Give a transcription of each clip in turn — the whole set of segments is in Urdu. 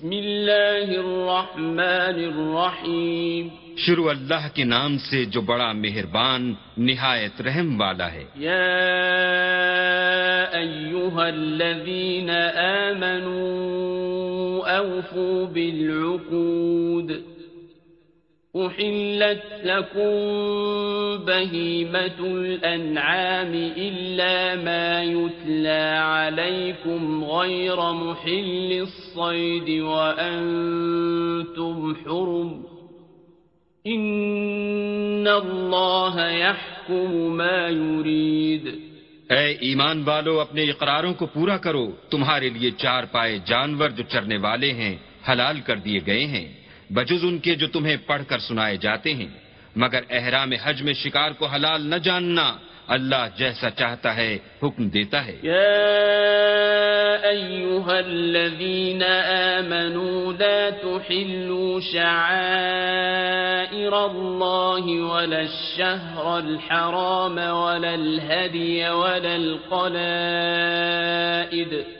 بسم اللہ الرحمن الرحیم۔ شروع اللہ کے نام سے جو بڑا مہربان نہایت رحم والا ہے۔ یا ایوہا الذین آمنوا اوفوا بالعقود۔ أحلت لكم بهيمة الأنعام إلا ما يتلى عليكم غير محل الصيد وأنتم حرم إن الله يحكم ما يريد اے ایمان والو اپنے اقراروں کو پورا کرو۔ تمہارے لیے چار پائے جانور جو چرنے والے ہیں حلال کر دیے گئے ہیں۔ بجز ان کے جو تمہیں پڑھ کر سنائے جاتے ہیں۔ مگر احرام حج میں شکار کو حلال نہ جاننا اللہ جیسا چاہتا ہے، حکم دیتا ہے۔ یا ایوہا الذین آمنوا لا تحلوا شعائر اللہ ولا الشہر الحرام ولا الہدی ولا القلائد۔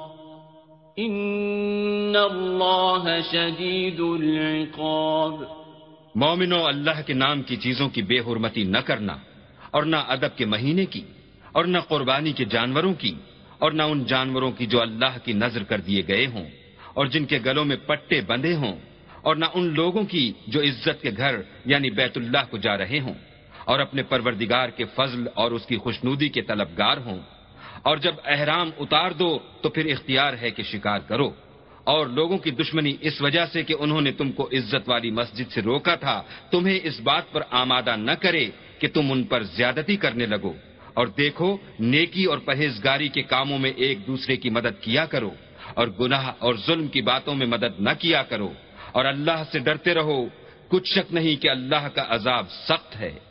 ان اللہ شدید العقاب مومنو، اللہ کے نام کی چیزوں کی بے حرمتی نہ کرنا اور نہ ادب کے مہینے کی اور نہ قربانی کے جانوروں کی اور نہ ان جانوروں کی جو اللہ کی نظر کر دیے گئے ہوں اور جن کے گلوں میں پٹے بندھے ہوں اور نہ ان لوگوں کی جو عزت کے گھر یعنی بیت اللہ کو جا رہے ہوں اور اپنے پروردگار کے فضل اور اس کی خوشنودی کے طلبگار ہوں اور جب احرام اتار دو تو پھر اختیار ہے کہ شکار کرو۔ اور لوگوں کی دشمنی اس وجہ سے کہ انہوں نے تم کو عزت والی مسجد سے روکا تھا، تمہیں اس بات پر آمادہ نہ کرے کہ تم ان پر زیادتی کرنے لگو۔ اور دیکھو، نیکی اور پرہیزگاری کے کاموں میں ایک دوسرے کی مدد کیا کرو۔ اور گناہ اور ظلم کی باتوں میں مدد نہ کیا کرو۔ اور اللہ سے ڈرتے رہو۔ کچھ شک نہیں کہ اللہ کا عذاب سخت ہے۔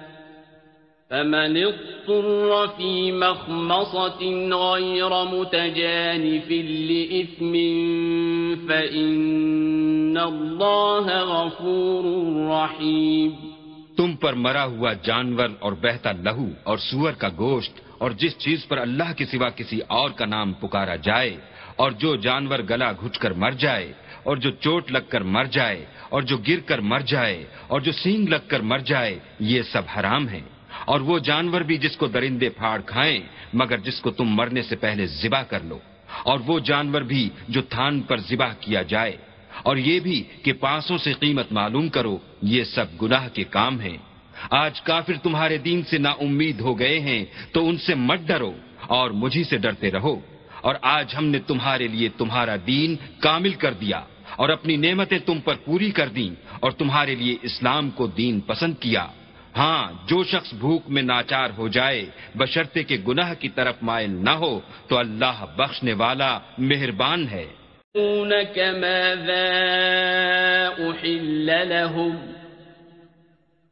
فمن اضطر في مخمصة غير متجانف لإثم فإن الله غفور رحيم. تم پر مرا ہوا جانور اور بہتا لہو اور سور کا گوشت اور جس چیز پر اللہ کے سوا کسی اور کا نام پکارا جائے اور جو جانور گلا گھٹ کر مر جائے اور جو چوٹ لگ کر مر جائے اور جو گر کر مر جائے اور جو سینگ لگ کر مر جائے، یہ سب حرام ہیں۔ اور وہ جانور بھی جس کو درندے پھاڑ کھائیں، مگر جس کو تم مرنے سے پہلے ذبح کر لو۔ اور وہ جانور بھی جو تھان پر ذبح کیا جائے۔ اور یہ بھی کہ پانسوں سے قیمت معلوم کرو، یہ سب گناہ کے کام ہیں۔ آج کافر تمہارے دین سے نا امید ہو گئے ہیں، تو ان سے مت ڈرو اور مجھی سے ڈرتے رہو۔ اور آج ہم نے تمہارے لیے تمہارا دین کامل کر دیا، اور اپنی نعمتیں تم پر پوری کر دیں، اور تمہارے لیے اسلام کو دین پسند کیا۔ ہاں جو شخص بھوک میں ناچار ہو جائے بشرتے کے گناہ کی طرف مائل نہ ہو، تو اللہ بخشنے والا مہربان ہے۔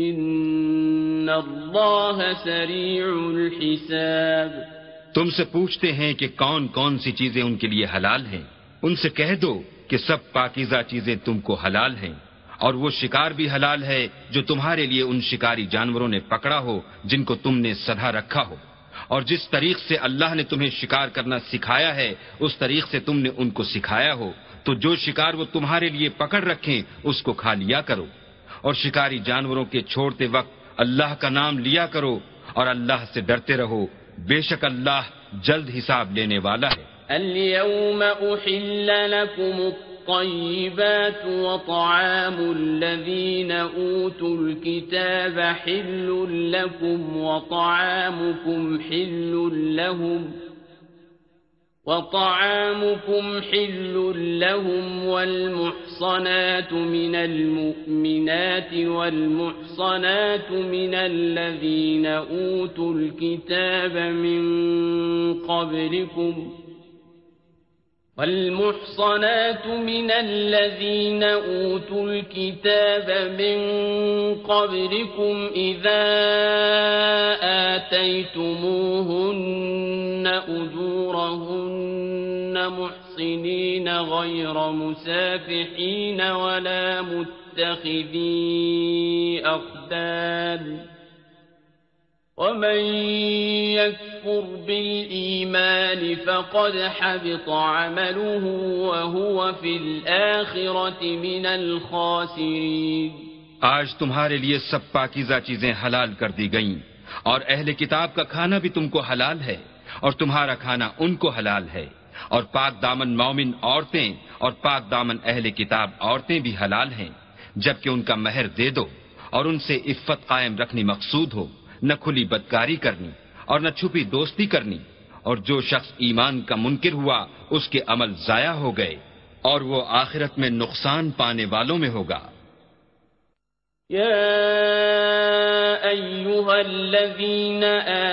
ان اللہ سریع الحساب تم سے پوچھتے ہیں کہ کون کون سی چیزیں ان کے لیے حلال ہیں؟ ان سے کہہ دو کہ سب پاکیزہ چیزیں تم کو حلال ہیں اور وہ شکار بھی حلال ہے جو تمہارے لیے ان شکاری جانوروں نے پکڑا ہو، جن کو تم نے سدھا رکھا ہو۔ اور جس طریق سے اللہ نے تمہیں شکار کرنا سکھایا ہے، اس طریق سے تم نے ان کو سکھایا ہو۔ تو جو شکار وہ تمہارے لیے پکڑ رکھیں، اس کو کھا لیا کرو۔ اور شکاری جانوروں کے چھوڑتے وقت اللہ کا نام لیا کرو اور اللہ سے ڈرتے رہو۔ بے شک اللہ جلد حساب لینے والا ہے۔ اليوم احل لكم الطيبات وطعام الذين اوتوا الكتاب حل لكم وطعامكم حل لهم وطعامكم حل لهم والمحصنات من المؤمنات والمحصنات من الذين أوتوا الكتاب من قبلكم والمحصنات من الذين أوتوا الكتاب من قبلكم إذا آتيتموهن أجورهن محصنين غير مسافحين ولا متخذي أخدان ومن يكفر بالإيمان فقد حبط عمله وهو في الآخرة من الخاسرين. آج تمہارے لیے سب پاکیزہ چیزیں حلال کر دی گئیں اور اہل کتاب کا کھانا بھی تم کو حلال ہے اور تمہارا کھانا ان کو حلال ہے اور پاک دامن مومن عورتیں اور پاک دامن اہل کتاب عورتیں بھی حلال ہیں جبکہ ان کا مہر دے دو اور ان سے عفت قائم رکھنی مقصود ہو، نہ کھلی بدکاری کرنی۔ اور نہ چھپی دوستی کرنی۔ اور جو شخص ایمان کا منکر ہوا، اس کے عمل ضائع ہو گئے اور وہ آخرت میں نقصان پانے والوں میں ہوگا۔ الذين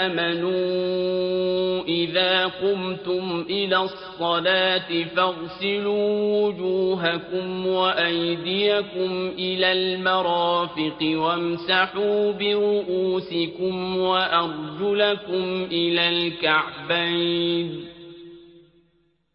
آمنوا إذا قمتم إلى الصلاة فاغسلوا وجوهكم وأيديكم إلى المرافق وامسحوا برؤوسكم وأرجلكم إلى الكعبين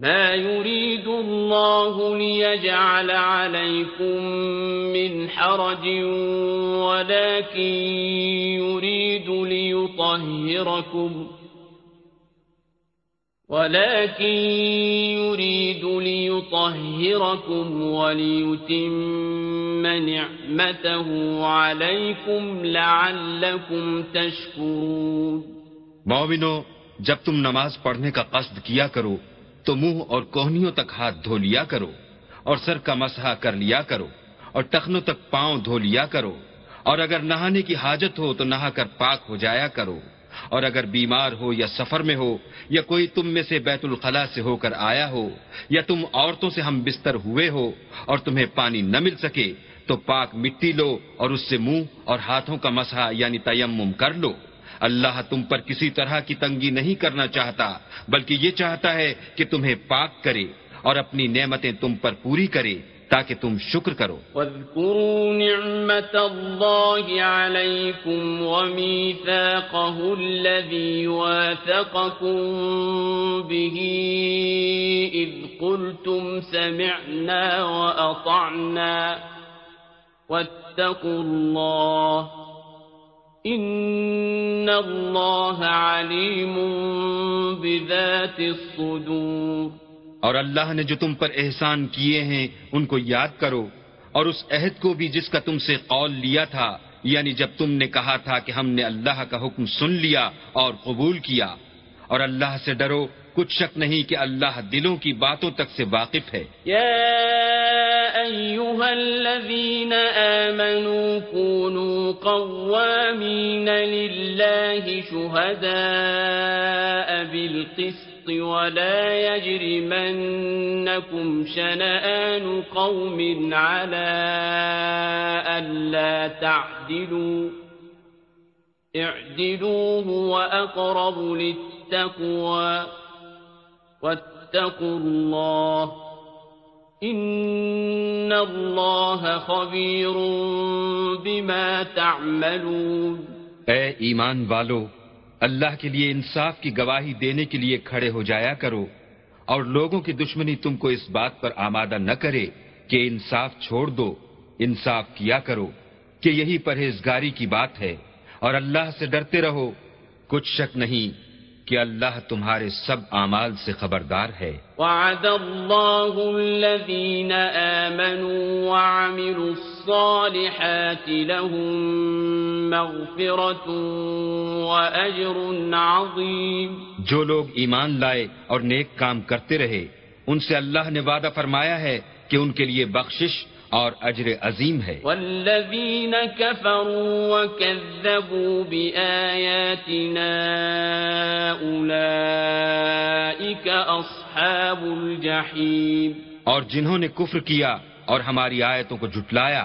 ما يريد الله ليجعل عليكم من حرج ولكن يريد ليطهركم ولكن يريد ليطهركم وليتم نعمته عليكم لعلكم تشكرون مومنو جب تم نماز پڑھنے کا قصد کیا کرو تو منہ اور کوہنیوں تک ہاتھ دھو لیا کرو اور سر کا مسحا کر لیا کرو اور ٹخنوں تک پاؤں دھو لیا کرو اور اگر نہانے کی حاجت ہو تو نہا کر پاک ہو جایا کرو اور اگر بیمار ہو یا سفر میں ہو یا کوئی تم میں سے بیت الخلاء سے ہو کر آیا ہو یا تم عورتوں سے ہم بستر ہوئے ہو اور تمہیں پانی نہ مل سکے تو پاک مٹی لو اور اس سے منہ اور ہاتھوں کا مسحا یعنی تیمم کر لو۔ اللہ تم پر کسی طرح کی تنگی نہیں کرنا چاہتا، بلکہ یہ چاہتا ہے کہ تمہیں پاک کرے اور اپنی نعمتیں تم پر پوری کرے تاکہ تم شکر کرو۔ واذكروا نعمة الله عليكم وميثاقه الذي واثقكم به إذ قلتم سمعنا وأطعنا واتقوا الله ان اللہ علیم بذات الصدور اور اللہ نے جو تم پر احسان کیے ہیں، ان کو یاد کرو۔ اور اس عہد کو بھی جس کا تم سے قول لیا تھا یعنی جب تم نے کہا تھا کہ ہم نے اللہ کا حکم سن لیا اور قبول کیا، اور اللہ سے ڈرو کچھ شک نہیں کہ اللہ دلوں کی باتوں تک سے واقف ہے یا ایوہا الذین آمنوا كونوا قوامين لله شهداء بالقسط ولا يجرمنكم شنآن قوم على ألا تعدلوا اعدلوه وأقرب للتقوى واتقوا الله إن الله خبير بما تعملون اے ایمان والو، اللہ کے لیے انصاف کی گواہی دینے کے لیے کھڑے ہو جایا کرو اور لوگوں کی دشمنی تم کو اس بات پر آمادہ نہ کرے کہ انصاف چھوڑ دو، انصاف کیا کرو کہ یہی پرہیزگاری کی بات ہے اور اللہ سے ڈرتے رہو، کچھ شک نہیں۔ کہ اللہ تمہارے سب اعمال سے خبردار ہے۔ وعد اللہ الذین آمنوا وعملوا الصالحات لهم مغفرت واجر عظیم۔ جو لوگ ایمان لائے اور نیک کام کرتے رہے ان سے اللہ نے وعدہ فرمایا ہے کہ ان کے لیے بخشش اور اجر عظیم ہے۔ والذین كفروا وكذبوا بآیاتنا اصحاب الجحیم۔ اور جنہوں نے کفر کیا اور ہماری آیتوں کو جھٹلایا۔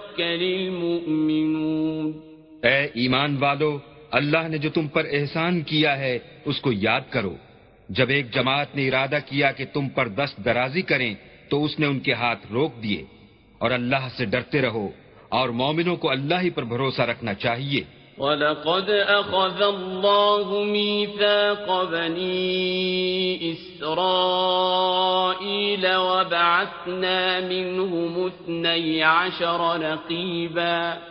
المؤمنون۔ اے ایمان والو اللہ نے جو تم پر احسان کیا ہے، اس کو یاد کرو۔ جب ایک جماعت نے ارادہ کیا کہ تم پر دست درازی کریں، تو اس نے ان کے ہاتھ روک دیے۔ اور اللہ سے ڈرتے رہو، اور مومنوں کو اللہ ہی پر بھروسہ رکھنا چاہیے۔ وَلَقَدْ أَخَذَ اللَّهُ مِيثَاقَ بَنِي إِسْرَائِيلَ وَبَعَثْنَا مِنْهُمُ اثْنَيْ عَشَرَ نَقِيبًا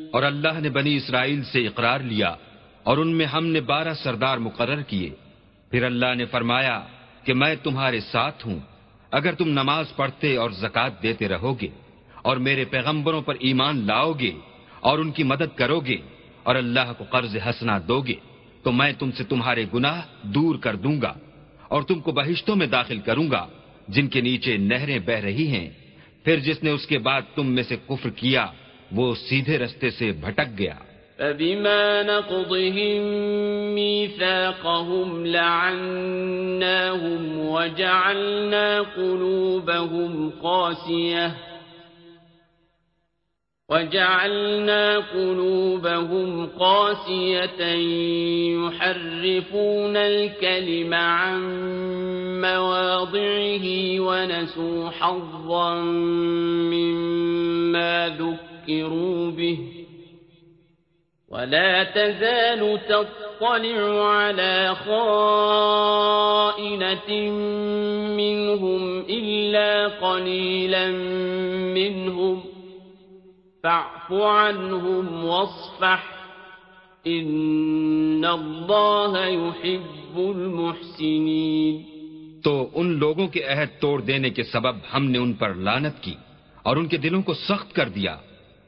اور اللہ نے بنی اسرائیل سے اقرار لیا اور ان میں ہم نے بارہ سردار مقرر کیے۔ پھر اللہ نے فرمایا کہ میں تمہارے ساتھ ہوں۔ اگر تم نماز پڑھتے اور زکوٰۃ دیتے رہو گے اور میرے پیغمبروں پر ایمان لاؤ گے اور ان کی مدد کرو گے اور اللہ کو قرض ہنسنا دو گے تو میں تم سے تمہارے گناہ دور کر دوں گا اور تم کو بہشتوں میں داخل کروں گا، جن کے نیچے نہریں بہ رہی ہیں۔ پھر جس نے اس کے بعد تم میں سے کفر کیا وہ سیدھے رستے سے بھٹک گیا فبما نقضهم ميثاقهم لعناهم وجعلنا قلوبهم قاسية وجعلنا قلوبهم قاسية يحرفون الكلم عن مواضعه ونسوا حظا مما ذكروا به ولا تزال تطلع على خائنة منهم إلا قليلا منهم فاعف عنهم واصفح إن الله يحب المحسنين تو ان لوگوں کے عہد توڑ دینے کے سبب ہم نے ان پر لانت کی اور ان کے دلوں کو سخت کر دیا۔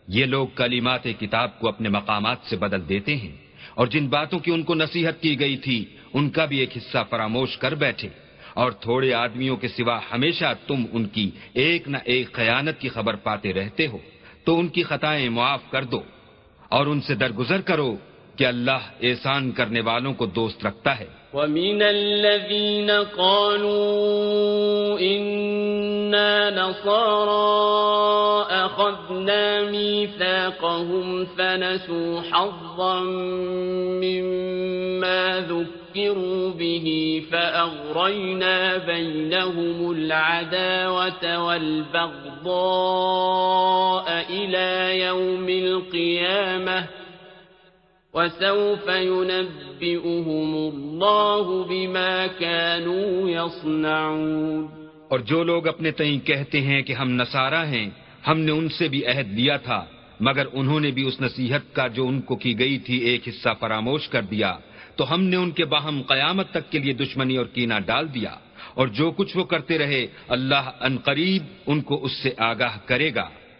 یہ لوگ کلمات کتاب کو اپنے مقامات سے بدل دیتے ہیں اور جن باتوں کی ان کو نصیحت کی گئی تھی، ان کا بھی ایک حصہ فراموش کر بیٹھے۔ اور تھوڑے آدمیوں کے سوا ہمیشہ تم ان کی ایک نہ ایک خیانت کی خبر پاتے رہتے ہو۔ تو ان کی خطائیں معاف کر دو اور ان سے درگزر کرو۔ کہ اللہ احسان کرنے والوں کو دوست رکھتا ہے وَمِنَ الَّذِينَ قَالُوا إِنَّا نَصَارَى أَخَذْنَا مِيثَاقَهُمْ فَنَسُوا حَظًّا مِّمَّا ذُكِّرُوا بِهِ فَأَغْرَيْنَا بَيْنَهُمُ الْعَدَاوَةَ وَالْبَغْضَاءَ إِلَى يَوْمِ الْقِيَامَةِ وسوف ينبئهم الله بما كانوا يصنعون اور جو لوگ اپنے تئیں کہتے ہیں کہ ہم نصارہ ہیں، ہم نے ان سے بھی عہد لیا تھا، مگر انہوں نے بھی اس نصیحت کا جو ان کو کی گئی تھی ایک حصہ فراموش کر دیا، تو ہم نے ان کے باہم قیامت تک کے لیے دشمنی اور کینہ ڈال دیا۔ اور جو کچھ وہ کرتے رہے، اللہ ان قریب ان کو اس سے آگاہ کرے گا۔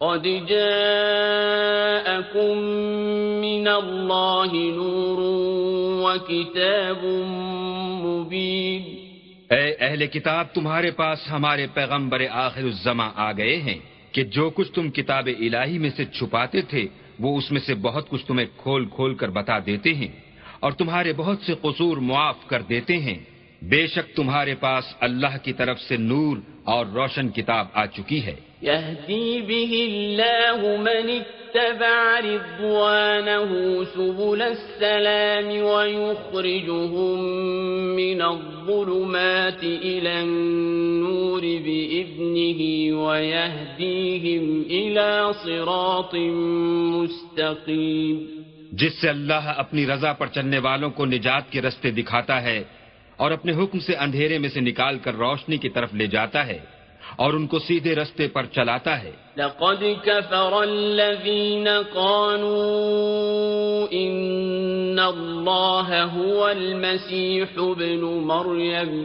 قد جاءكم من الله نور وكتاب اے اہل کتاب، تمہارے پاس ہمارے پیغمبر آخر الزما آ گئے ہیں کہ جو کچھ تم کتاب الہی میں سے چھپاتے تھے، وہ اس میں سے بہت کچھ تمہیں کھول کھول کر بتا دیتے ہیں اور تمہارے بہت سے قصور معاف کر دیتے ہیں۔ بے شک تمہارے پاس اللہ کی طرف سے نور اور روشن کتاب آ چکی ہے۔ اتبع رضوانه سبل السلام ويخرجهم من الظلمات إلى النور بإذنه ويهديهم إلى صراط مستقيم۔ جس سے اللہ اپنی رضا پر چلنے والوں کو نجات کے رستے دکھاتا ہے اور اپنے حکم سے اندھیرے میں سے نکال کر روشنی کی طرف لے جاتا ہے اور ان کو سیدھے رستے پر چلاتا ہے۔ لقد كفر الذين قالوا ان الله هو المسيح ابن مريم۔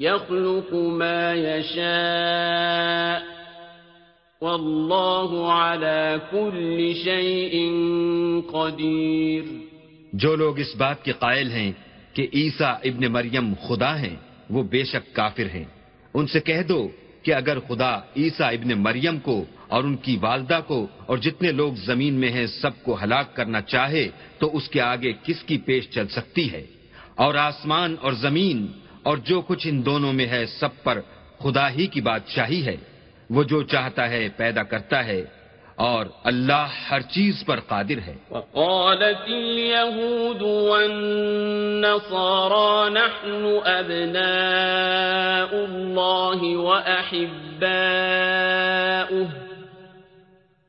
يخلق ما يشاء والله على كل شيء قدير جو لوگ اس بات کے قائل ہیں کہ عیسیٰ ابن مریم خدا ہیں، وہ بے شک کافر ہیں۔ ان سے کہہ دو کہ اگر خدا عیسیٰ ابن مریم کو اور ان کی والدہ کو اور جتنے لوگ زمین میں ہیں سب کو ہلاک کرنا چاہے تو اس کے آگے کس کی پیش چل سکتی ہے؟ اور آسمان اور زمین اور جو کچھ ان دونوں میں ہے سب پر خدا ہی کی بادشاہی ہے۔ وہ جو چاہتا ہے پیدا کرتا ہے اور اللہ ہر چیز پر قادر ہے۔ وقالت اليهود والنصارى نحن أبناء الله وأحباؤه۔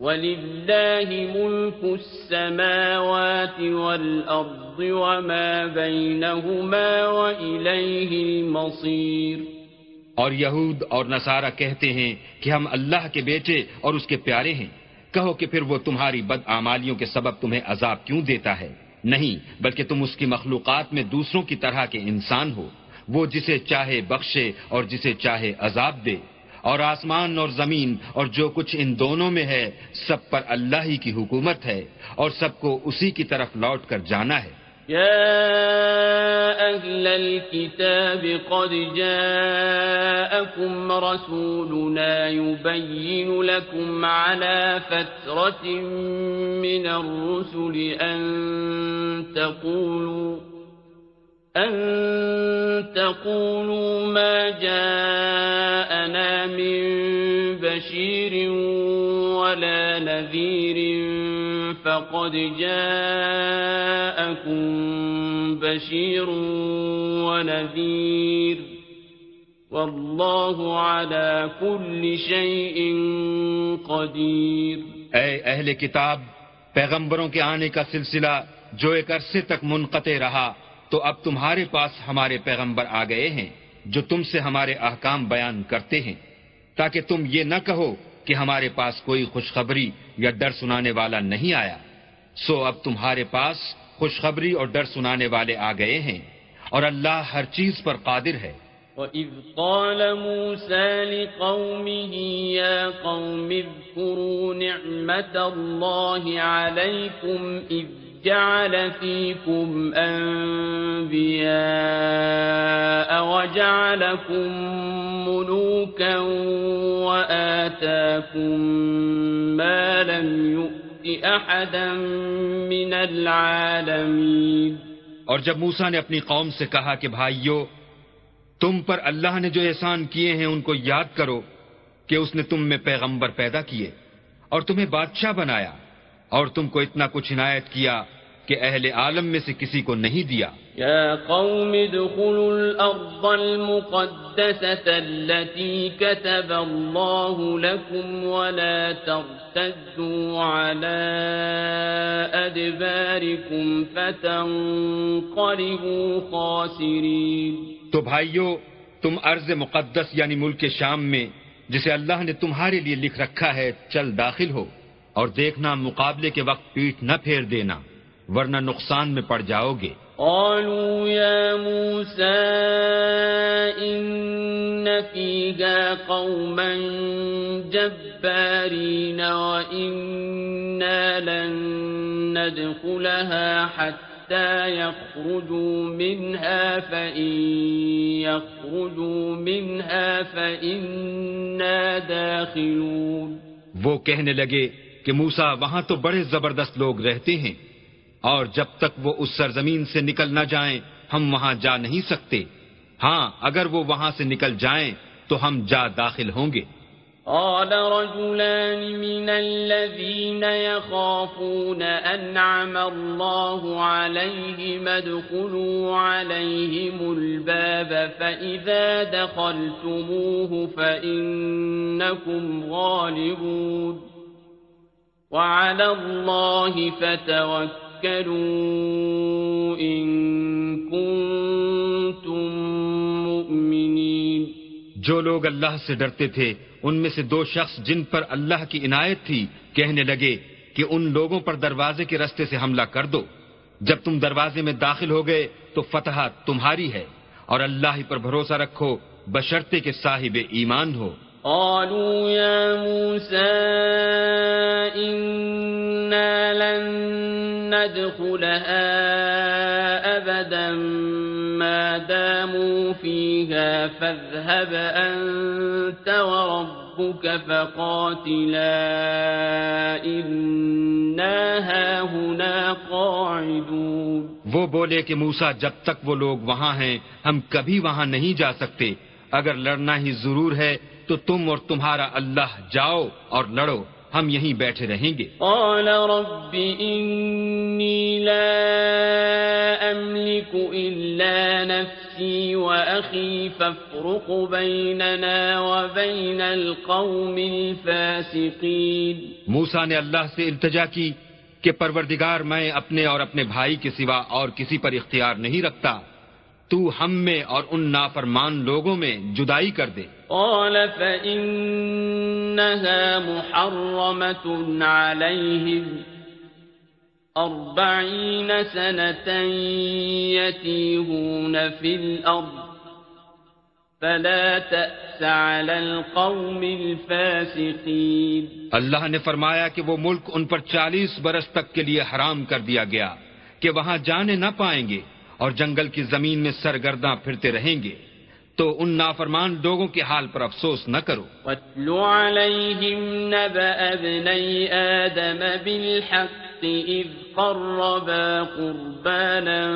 ولله ملك السماوات والأرض وما بينهما وإليه المصير اور یہود اور نصارہ کہتے ہیں کہ ہم اللہ کے بیٹے اور اس کے پیارے ہیں۔ کہو کہ پھر وہ تمہاری بد آمالیوں کے سبب تمہیں عذاب کیوں دیتا ہے؟ نہیں، بلکہ تم اس کی مخلوقات میں دوسروں کی طرح کے انسان ہو۔ وہ جسے چاہے بخشے اور جسے چاہے عذاب دے۔ اور آسمان اور زمین اور جو کچھ ان دونوں میں ہے، سب پر اللہ ہی کی حکومت ہے اور سب کو اسی کی طرف لوٹ کر جانا ہے۔ يا أهل الكتاب، قد جاءكم رسولنا يبين لكم على فترة من الرسل أن تقولوا أن تقولوا ما جاءنا من بشير ولا نذير فقد جاءكم بشير ونذير والله على كل شيء قدير. اے اہل کتاب پیغمبروں کے آنے کا سلسلہ جو ایک عرصے تک منقطع رہا تو اب تمہارے پاس ہمارے پیغمبر آ گئے ہیں جو تم سے ہمارے احکام بیان کرتے ہیں، تاکہ تم یہ نہ کہو کہ ہمارے پاس کوئی خوشخبری یا ڈر سنانے والا نہیں آیا۔ سو اب تمہارے پاس خوشخبری اور ڈر سنانے والے آ گئے ہیں اور اللہ ہر چیز پر قادر ہے۔ وَإِذْ قَالَ مُوسَى لِقَوْمِهِ يَا قَوْمِ اذْكُرُوا نِعْمَةَ اللَّهِ عَلَيْكُمْ إِذْ جعل فيكم أنبياء وجعلكم ملوكا وآتاكم ما لم يؤت أحدا من العالمين اور جب موسا نے اپنی قوم سے کہا کہ بھائیو، تم پر اللہ نے جو احسان کیے ہیں ان کو یاد کرو کہ اس نے تم میں پیغمبر پیدا کیے اور تمہیں بادشاہ بنایا۔ اور تم کو اتنا کچھ عنایت کیا کہ اہل عالم میں سے کسی کو نہیں دیا۔ يا قوم ادخلوا الأرض المقدسة التي كتب الله لكم ولا ترتدوا على أدباركم فتنقلبوا خاسرين۔ تو بھائیو تم ارض مقدس یعنی ملک شام میں جسے اللہ نے تمہارے لیے لکھ رکھا ہے چل داخل ہو۔ اور دیکھنا مقابلے کے وقت پیٹ نہ پھیر دینا ورنہ نقصان میں پڑ جاؤ گے۔ قالوا يا موسى إن فيها قوما جبارين وإنا لن ندخلها حتى يخرجوا منها فإن يخرجوا منها فإنا داخلون۔ وہ کہنے لگے کہ موسا وہاں تو بڑے زبردست لوگ رہتے ہیں، اور جب تک وہ اس سرزمین سے نکل نہ جائیں، ہم وہاں جا نہیں سکتے۔ ہاں اگر وہ وہاں سے نکل جائیں، تو ہم جا داخل ہوں گے۔ قال رجلان من الذين يخافون أنعم الله عليهم ادخلوا عليهم الباب فإذا دخلتموه فإنكم غالبون وعلى الله فتوكلوا جو لوگ اللہ سے ڈرتے تھے، ان میں سے دو شخص جن پر اللہ کی عنایت تھی، کہنے لگے کہ ان لوگوں پر دروازے کے رستے سے حملہ کر دو۔ جب تم دروازے میں داخل ہو گئے، تو فتح تمہاری ہے اور اللہ ہی پر بھروسہ رکھو بشرتے کے صاحب ایمان ہو۔ قالوا يا موسى إنا لن ندخلها أبدا ما داموا فيها فاذهب أنت وربك فقاتلا إنا هاهنا قاعدون. وہ بولے کہ موسا جب تک وہ لوگ وہاں ہیں ہم کبھی وہاں نہیں جا سکتے۔ اگر لڑنا ہی ضرور ہے تو تم اور تمہارا اللہ جاؤ اور لڑو ہم یہیں بیٹھے رہیں گے۔ قال رب إني لا أملك إلا نفسي وأخي فافرق بيننا وبين القوم الفاسقين۔ موسا نے اللہ سے التجا کی کہ پروردگار میں اپنے اور اپنے بھائی کے سوا اور کسی پر اختیار نہیں رکھتا۔ تو ہم میں اور ان نافرمان لوگوں میں جدائی کر دے۔ قال فإنها محرمة عليهم أربعين سنة يتيهون في الأرض فلا تأس على القوم الفاسقين اللہ نے فرمایا کہ وہ ملک ان پر چالیس برس تک کے لیے حرام کر دیا گیا کہ وہاں جانے نہ پائیں گے اور جنگل کی زمین میں سرگرداں پھرتے رہیں گے۔ تو ان نافرمان لوگوں کے حال پر افسوس نہ کرو۔ وَاتْلُ عَلَيْهِمْ نَبَأَ ابْنَيْ آدَمَ بِالْحَقِّ إِذْ قَرَّبَا قُرْبَانًا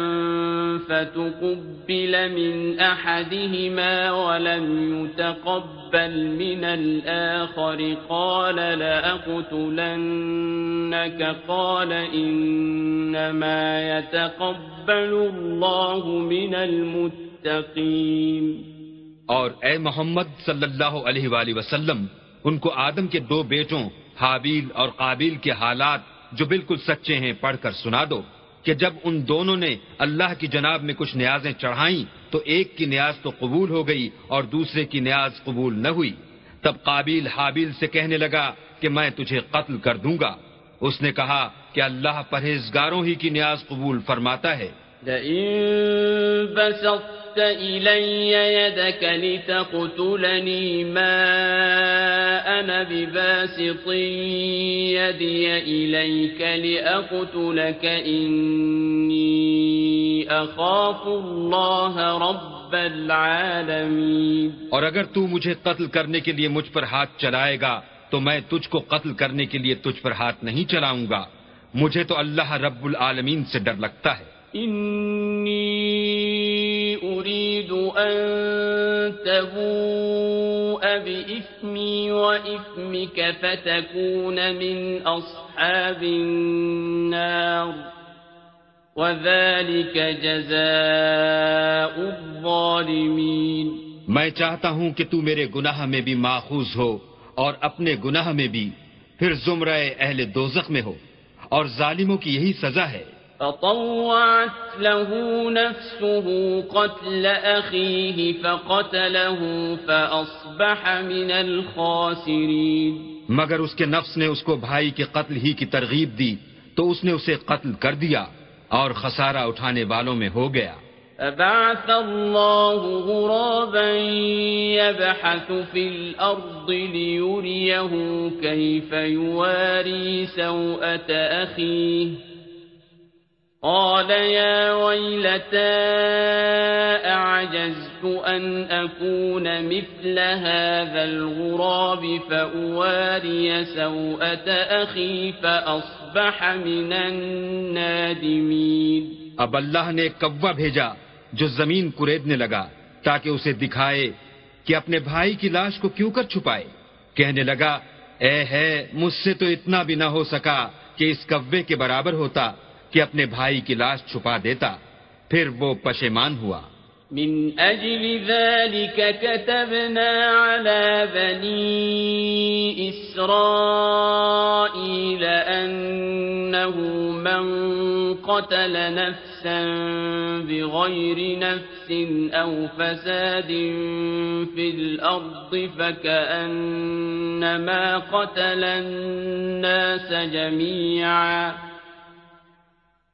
فَتُقُبِّلَ مِنْ أَحَدِهِمَا وَلَمْ يُتَقَبَّلْ مِنَ الْآخَرِ قَالَ لَأَقْتُلَنَّكَ قَالَ إِنَّمَا يَتَقَبَّلُ اللَّهُ مِنَ الْمُتَّقِينَ اور اے محمد صلی اللہ علیہ وآلہ وسلم ان کو آدم کے دو بیٹوں حابیل اور قابیل کے حالات جو بالکل سچے ہیں پڑھ کر سنا دو کہ جب ان دونوں نے اللہ کی جناب میں کچھ نیازیں چڑھائیں تو ایک کی نیاز تو قبول ہو گئی اور دوسرے کی نیاز قبول نہ ہوئی۔ تب قابیل حابیل سے کہنے لگا کہ میں تجھے قتل کر دوں گا۔ اس نے کہا کہ اللہ پرہیزگاروں ہی کی نیاز قبول فرماتا ہے۔ بسطت إلي يدك لتقتلني ما أنا بباسط يدي إليك لأقتلك إني أخاف الله رب العالمين اور اگر تو مجھے قتل کرنے کے لیے مجھ پر ہاتھ چلائے گا تو میں تجھ کو قتل کرنے کے لیے تجھ پر ہاتھ نہیں چلاؤں گا۔ مجھے تو اللہ رب العالمین سے ڈر لگتا ہے۔ إني أريد أن تبوء بإثمي وإثمك فتكون من أصحاب النار وذلك جزاء الظالمين میں چاہتا ہوں کہ تو میرے گناہ میں بھی ماخوذ ہو اور اپنے گناہ میں بھی، پھر زمرہ اہل دوزخ میں ہو اور ظالموں کی یہی سزا ہے۔ فطوعت له نفسه قتل أخيه فقتله فأصبح من الخاسرين. مگر اس کے نفس نے اس کو بھائی کے قتل ہی کی ترغیب دی تو اس نے اسے قتل کر دیا اور خسارہ اٹھانے والوں میں ہو گیا۔ فبعث الله غرابا يبحث في الأرض ليريه كيف يواري سوءة أخيه. قال يا ويلتى أعجزت أن أكون مثل هذا الغراب فأواري سوءة أخي فأصبح من النادمين. اب اللہ نے کوا بھیجا جو زمین کریدنے لگا تاکہ اسے دکھائے کہ اپنے بھائی کی لاش کو کیوں کر چھپائے؟ کہنے لگا، اے ہے، مجھ سے تو اتنا بھی نہ ہو سکا کہ اس کوے کے برابر ہوتا۔ کہ اپنے بھائی کی لاش چھپا دیتا پھر وہ پشیمان ہوا من أجل ذلك كتبنا على بني إسرائيل أنه من قتل نفسا بغير نفس أو فساد في الأرض فكأنما قتل الناس جميعا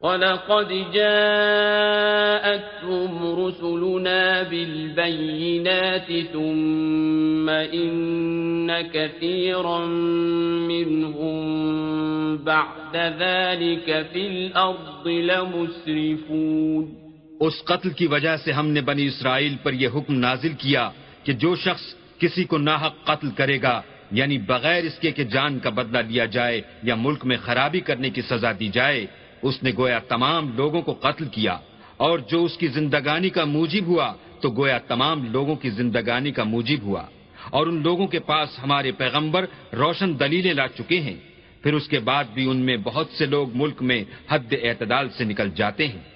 ولقد جاءتهم رسلنا بالبينات ثم إن كثيرا منهم بعد ذلك في الأرض لمسرفون. اس قتل کی وجہ سے ہم نے بنی اسرائیل پر یہ حکم نازل کیا کہ جو شخص کسی کو ناحق قتل کرے گا یعنی بغیر اس کے کہ جان کا بدلہ لیا جائے یا ملک میں خرابی کرنے کی سزا دی جائے اس نے گویا تمام لوگوں کو قتل کیا اور جو اس کی زندگانی کا موجب ہوا، تو گویا تمام لوگوں کی زندگانی کا موجب ہوا۔ اور ان لوگوں کے پاس ہمارے پیغمبر روشن دلیلیں لا چکے ہیں۔ پھر اس کے بعد بھی ان میں بہت سے لوگ ملک میں حد اعتدال سے نکل جاتے ہیں۔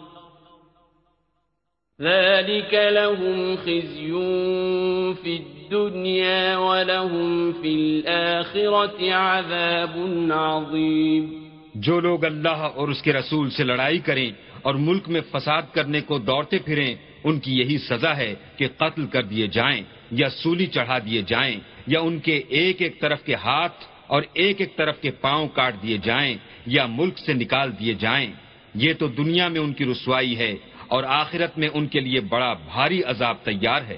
ذلك لهم خزي في الدنيا ولهم في الآخرة عذاب عظيم۔ جو لوگ اللہ اور اس کے رسول سے لڑائی کریں اور ملک میں فساد کرنے کو دوڑتے پھریں، ان کی یہی سزا ہے کہ قتل کر دیے جائیں یا سولی چڑھا دیے جائیں یا ان کے ایک ایک طرف کے ہاتھ اور ایک ایک طرف کے پاؤں کاٹ دیے جائیں یا ملک سے نکال دیے جائیں۔ یہ تو دنیا میں ان کی رسوائی ہے۔ اور آخرت میں ان کے لیے بڑا بھاری عذاب تیار ہے۔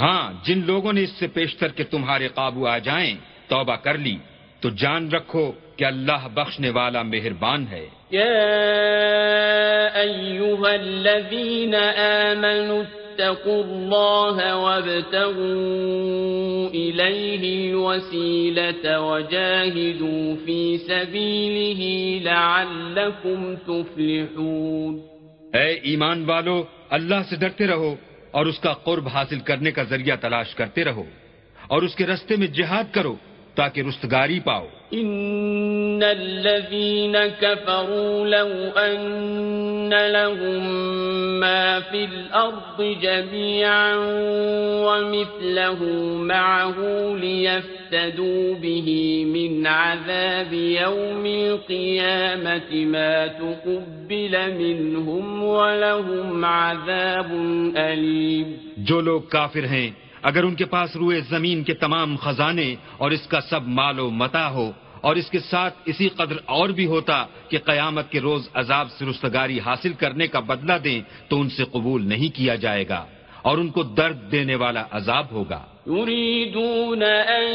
ہاں جن لوگوں نے اس سے پیشتر کے تمہارے قابو آ جائیں توبہ کر لی۔ تو جان رکھو کہ اللہ بخشنے والا مہربان ہے۔ اتقوا الله وابتغوا إليه الوسيلة وجاهدوا في سبيله لعلكم تفلحون اے ایمان والو، اللہ سے ڈرتے رہو اور اس کا قرب حاصل کرنے کا ذریعہ تلاش کرتے رہو اور اس کے رستے میں جہاد کرو۔ تاکہ رستگاری پاؤ۔ ان الذين كفروا لو ان لهم ما في الأرض جميعا ومثله معه ليفتدوا به من عذاب يوم القيامه ما تقبل منهم ولهم عذاب اليم۔ جو لوگ کافر ہیں اگر ان کے پاس روئے زمین کے تمام خزانے اور اس کا سب مال و متا ہو اور اس کے ساتھ اسی قدر اور بھی ہوتا کہ قیامت کے روز عذاب سے رستگاری حاصل کرنے کا بدلہ دیں، تو ان سے قبول نہیں کیا جائے گا اور ان کو درد دینے والا عذاب ہوگا۔ يريدون أن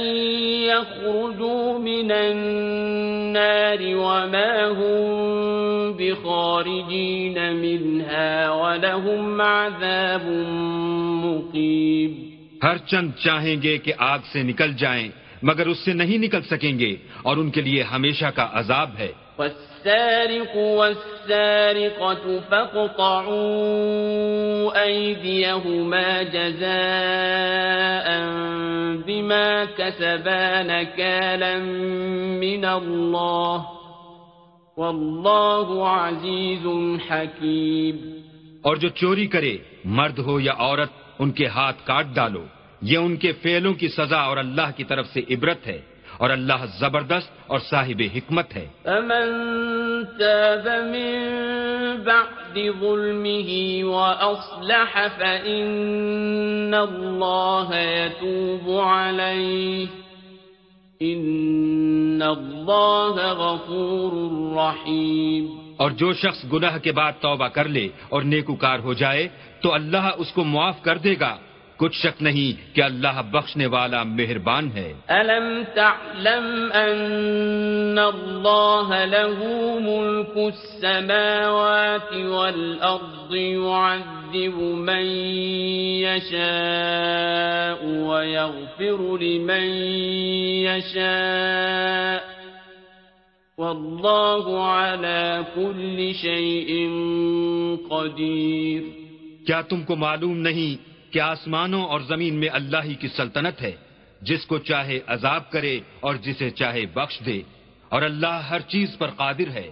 يخرجوا من النار وما هم بخارجين منها ولهم عذاب مقيم ہر چند چاہیں گے کہ آگ سے نکل جائیں مگر اس سے نہیں نکل سکیں گے اور ان کے لیے ہمیشہ کا عذاب ہے۔ والسارق والسارقة فاقطعوا أيديهما جزاء بما كسبا نكالا من الله والله عزيز حكيم۔ اور جو چوری کرے مرد ہو یا عورت ان کے ہاتھ کاٹ ڈالو۔ یہ ان کے فعلوں کی سزا اور اللہ کی طرف سے عبرت ہے۔ اور اللہ زبردست اور صاحب حکمت ہے۔ امن تاب من بعد ظلمه وأصلح فإن الله يتوب عليه۔ إن الله غفور رحيم۔ اور جو شخص گناہ کے بعد توبہ کر لے اور نیکوکار ہو جائے، تو اللہ اس کو معاف کر دے گا۔ کچھ شک نہیں کہ اللہ بخشنے والا مہربان ہے۔ ألم تعلم أن الله له ملك السماوات والأرض يعذب من يشاء ويغفر لمن يشاء واللہ على كل شيء کیا تم کو معلوم نہیں کہ آسمانوں اور زمین میں اللہ ہی کی سلطنت ہے؟ جس کو چاہے عذاب کرے اور جسے چاہے بخش دے۔ اور اللہ ہر چیز پر قادر ہے۔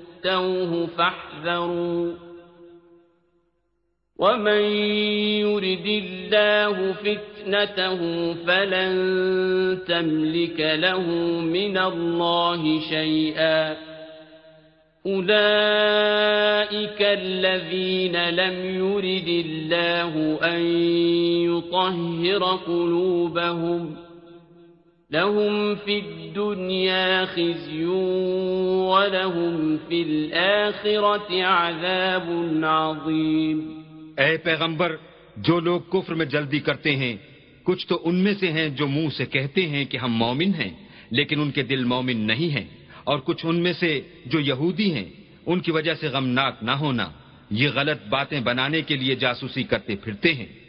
تؤتوه فاحذروا ومن يرد الله فتنته فلن تملك له من الله شيئا أولئك الذين لم يرد الله أن يطهر قلوبهم لهم في الدنيا خزي ولهم في الآخرة عذاب عظيم۔ اے پیغمبر، جو لوگ کفر میں جلدی کرتے ہیں، کچھ تو ان میں سے ہیں جو منہ سے کہتے ہیں کہ ہم مومن ہیں، لیکن ان کے دل مومن نہیں ہیں۔ اور کچھ ان میں سے جو یہودی ہیں، ان کی وجہ سے غمناک نہ ہونا، یہ غلط باتیں بنانے کے لیے جاسوسی کرتے پھرتے ہیں۔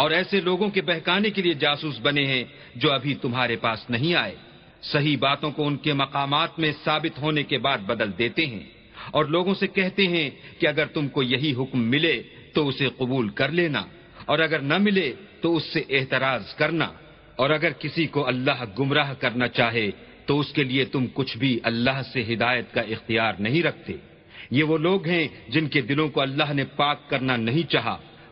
اور ایسے لوگوں کے بہکانے کے لیے جاسوس بنے ہیں جو ابھی تمہارے پاس نہیں آئے۔ صحیح باتوں کو ان کے مقامات میں ثابت ہونے کے بعد بدل دیتے ہیں۔ اور لوگوں سے کہتے ہیں کہ اگر تم کو یہی حکم ملے تو اسے قبول کر لینا، اور اگر نہ ملے تو اس سے احتراز کرنا۔ اور اگر کسی کو اللہ گمراہ کرنا چاہے تو اس کے لیے تم کچھ بھی اللہ سے ہدایت کا اختیار نہیں رکھتے۔ یہ وہ لوگ ہیں جن کے دلوں کو اللہ نے پاک کرنا نہیں چاہا۔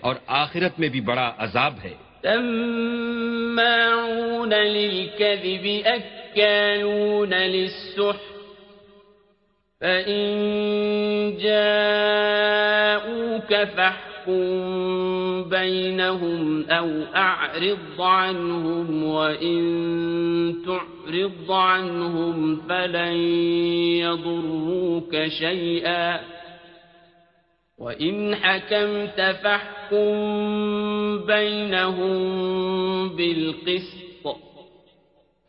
اور آخرت میں بھی بڑا عذاب ہے سماعون للكذب أكالون للسحت فإن جاءوك فاحكم بينهم أو أعرض عنهم وإن تعرض عنهم فلن يضروك شيئا وَإِنْ حَكَمْتَ فَاحْكُمْ بَيْنَهُمْ بِالْقِسْطِ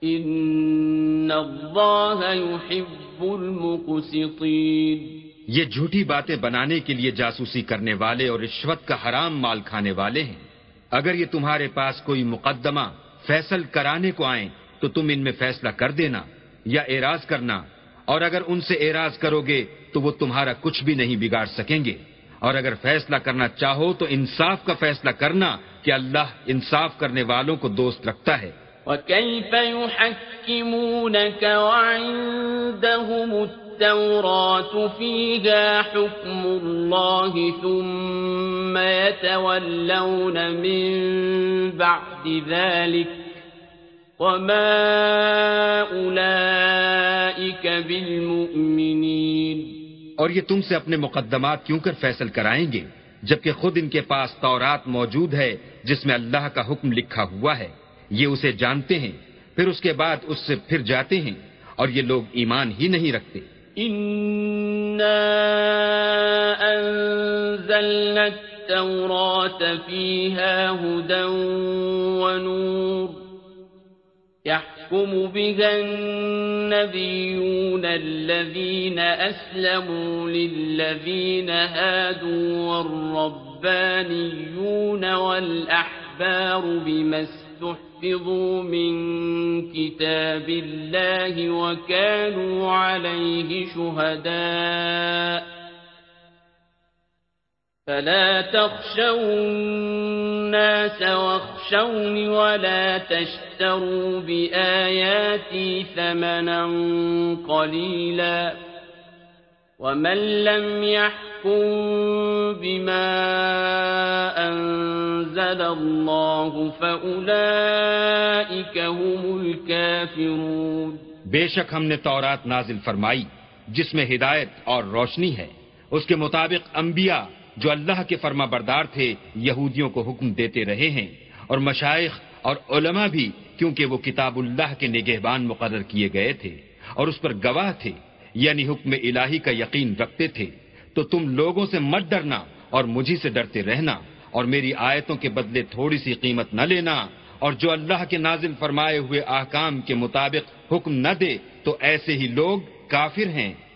إِنَّ اللَّهَ يُحِبُّ الْمُقْسِطِينَ یہ جھوٹی باتیں بنانے کے لیے جاسوسی کرنے والے اور رشوت کا حرام مال کھانے والے ہیں۔ اگر یہ تمہارے پاس کوئی مقدمہ، فیصل کرانے کو آئیں، تو تم ان میں فیصلہ کر دینا یا اعراض کرنا۔ اور اگر ان سے اعراض کرو گے، تو وہ تمہارا کچھ بھی نہیں بگاڑ سکیں گے۔ اور اگر فیصلہ کرنا چاہو تو انصاف کا فیصلہ کرنا کہ اللہ انصاف کرنے والوں کو دوست رکھتا ہے۔ وَكَيْفَ يُحَكِّمُونَكَ وَعِندَهُمُ التَّوْرَاةُ فِيهَا حُكْمُ اللَّهِ ثُمَّ يَتَوَلَّوْنَ مِن بَعْدِ ذَلِكَ وَمَا أُولَئِكَ بِالْمُؤْمِنِينَ۔ اور یہ تم سے اپنے مقدمات کیوں کر فیصل کرائیں گے جبکہ خود ان کے پاس تورات موجود ہے جس میں اللہ کا حکم لکھا ہوا ہے؟ یہ اسے جانتے ہیں، پھر اس کے بعد اس سے پھر جاتے ہیں اور یہ لوگ ایمان ہی نہیں رکھتے۔ يحكم بها النبيون الذين أسلموا للذين هادوا والربانيون والأحبار بما استحفظوا حفظوا من كتاب الله وكانوا عليه شهداء فلا تخشوا الناس واخشوني ولا تشتروا بآياتي ثمنا قليلا ومن لم يحكم بما أنزل الله فأولئك هم الكافرون بے شک ہم نے تورات نازل فرمائی جس میں ہدایت اور روشنی ہے۔ اس کے مطابق انبیاء جو اللہ کے فرما بردار تھے، یہودیوں کو حکم دیتے رہے ہیں۔ اور مشائق اور علماء بھی، کیونکہ وہ کتاب اللہ کے نگہبان مقرر کیے گئے تھے اور اس پر گواہ تھے یعنی حکم الہی کا یقین رکھتے تھے۔ تو تم لوگوں سے مت ڈرنا اور مجھے سے ڈرتے رہنا اور میری آیتوں کے بدلے تھوڑی سی قیمت نہ لینا۔ اور جو اللہ کے نازل فرمائے ہوئے احکام کے مطابق حکم نہ دے، تو ایسے ہی لوگ کافر ہیں۔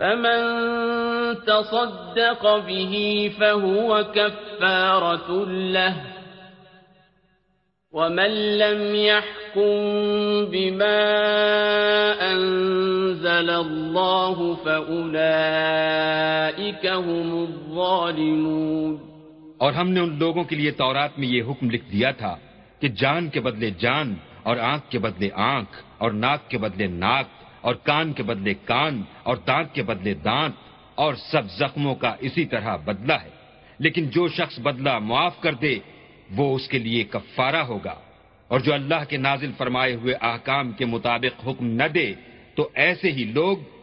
فمن تصدق به فهو كفارة له. ومن لم يحكم بما أنزل الله فأولئك هم الظالمون. اور ہم نے ان لوگوں کے لیے تورات میں یہ حکم لکھ دیا تھا کہ جان کے بدلے جان اور آنکھ کے بدلے آنکھ اور ناک کے بدلے ناک اور کان کے بدلے کان اور دانت کے بدلے دانت اور سب زخموں کا اسی طرح بدلہ ہے۔ لیکن جو شخص بدلہ معاف کر دے، وہ اس کے لیے کفارہ ہوگا۔ اور جو اللہ کے نازل فرمائے ہوئے احکام کے مطابق حکم نہ دے، تو ایسے ہی لوگ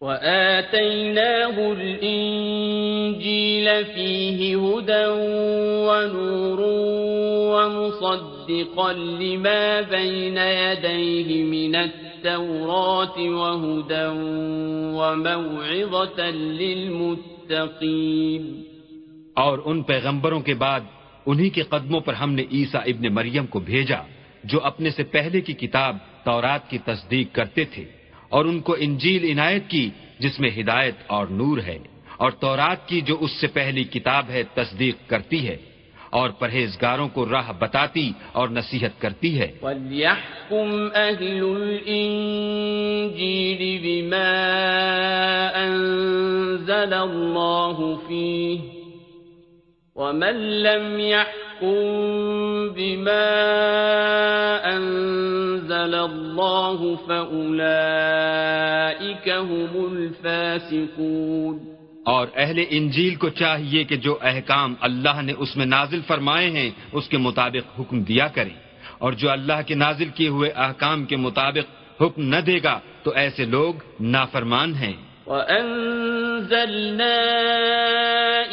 وآتيناه الإنجيل فيه هدى ونور ومصدقا لما بين يديه من التوراة وهدى وموعظة للمتقين. اور ان پیغمبروں کے بعد انہی کے قدموں پر ہم نے عیسیٰ ابن مریم کو بھیجا جو اپنے سے پہلے کی کتاب تورات کی تصدیق کرتے تھے۔ اور ان کو انجیل عنایت کی، جس میں ہدایت اور نور ہے، اور تورات کی جو اس سے پہلی کتاب ہے تصدیق کرتی ہے، اور پرہیزگاروں کو راہ بتاتی اور نصیحت کرتی ہے۔ وَلْيَحْكُمْ أَهْلُ الْإِنجِيلِ بِمَا أَنزَلَ اللَّهُ فِيهِ ومن لم يحكم بما أنزل الله فأولئك هم الفاسقون اور اہل انجیل کو چاہیے کہ جو احکام اللہ نے اس میں نازل فرمائے ہیں اس کے مطابق حکم دیا کریں۔ اور جو اللہ کے نازل کیے ہوئے احکام کے مطابق حکم نہ دے گا تو ایسے لوگ نافرمان ہیں۔ وأنزلنا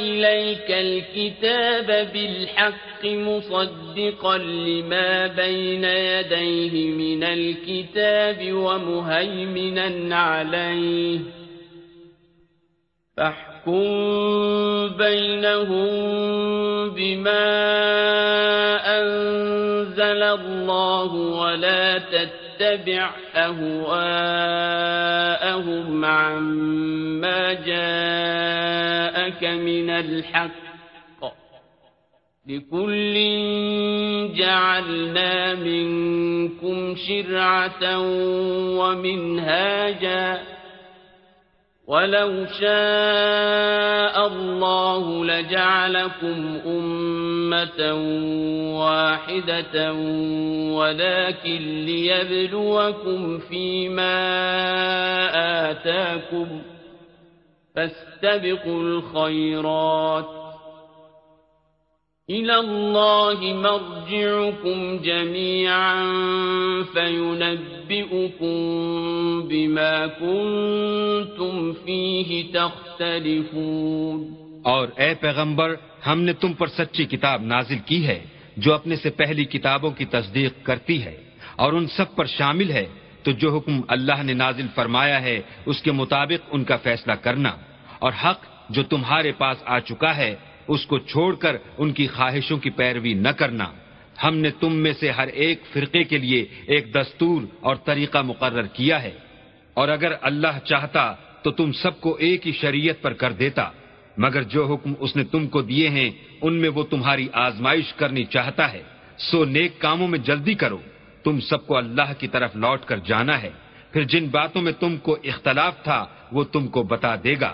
إليك الكتاب بالحق مصدقا لما بين يديه من الكتاب ومهيمنا عليه. فاحكم بينهم بما أنزل الله ولا تتبع تتبع أهواءهم عما جاءك من الحق. لكل جعلنا منكم شرعة ومنهاجا. ولو شاء الله لجعلكم أمة واحدة ولكن ليبلوكم فيما آتاكم. فاستبقوا الخيرات. إلى الله مرجعكم جميعا فينبئكم بما كنتم فيه تختلفون. اور اے پیغمبر، ہم نے تم پر سچی کتاب نازل کی ہے، جو اپنے سے پہلی کتابوں کی تصدیق کرتی ہے، اور ان سب پر شامل ہے۔ تو جو حکم اللہ نے نازل فرمایا ہے، اس کے مطابق ان کا فیصلہ کرنا۔ اور حق جو تمہارے پاس آ چکا ہے، اس کو چھوڑ کر ان کی خواہشوں کی پیروی نہ کرنا۔ ہم نے تم میں سے ہر ایک فرقے کے لیے ایک دستور اور طریقہ مقرر کیا ہے۔ اور اگر اللہ چاہتا تو تم سب کو ایک ہی شریعت پر کر دیتا۔ مگر جو حکم اس نے تم کو دیے ہیں، ان میں وہ تمہاری آزمائش کرنی چاہتا ہے۔ سو نیک کاموں میں جلدی کرو۔ تم سب کو اللہ کی طرف لوٹ کر جانا ہے۔ پھر جن باتوں میں تم کو اختلاف تھا، وہ تم کو بتا دے گا۔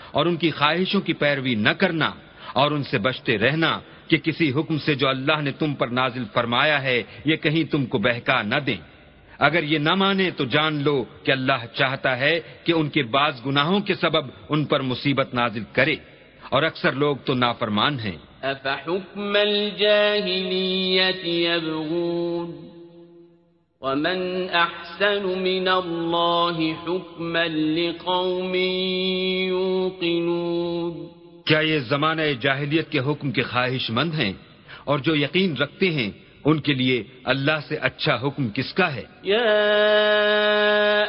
اور ان کی خواہشوں کی پیروی نہ کرنا اور ان سے بچتے رہنا کہ کسی حکم سے جو اللہ نے تم پر نازل فرمایا ہے، یہ کہیں تم کو بہکا نہ دیں۔ اگر یہ نہ مانے تو جان لو کہ اللہ چاہتا ہے کہ ان کے بعض گناہوں کے سبب ان پر مصیبت نازل کرے۔ اور اکثر لوگ تو نافرمان ہیں۔ افحکم ومن احسن من حکما لقوم کیا یہ زمانہ جاہلیت کے حکم کے خواہش مند ہیں؟ اور جو یقین رکھتے ہیں ان کے لیے اللہ سے اچھا حکم کس کا ہے؟ یا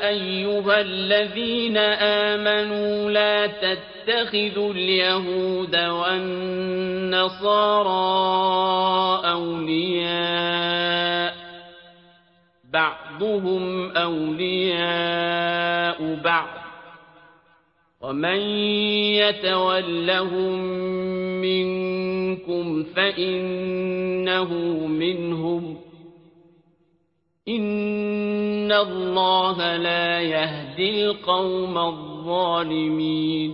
ایوہا الذین آمنوا لا تتخذوا اليہود والنصارى اولیاء بعضهم اولیاء بعض. ومن يتولهم منكم فإنه منهم. إن الله لا يهدي القوم الظالمين.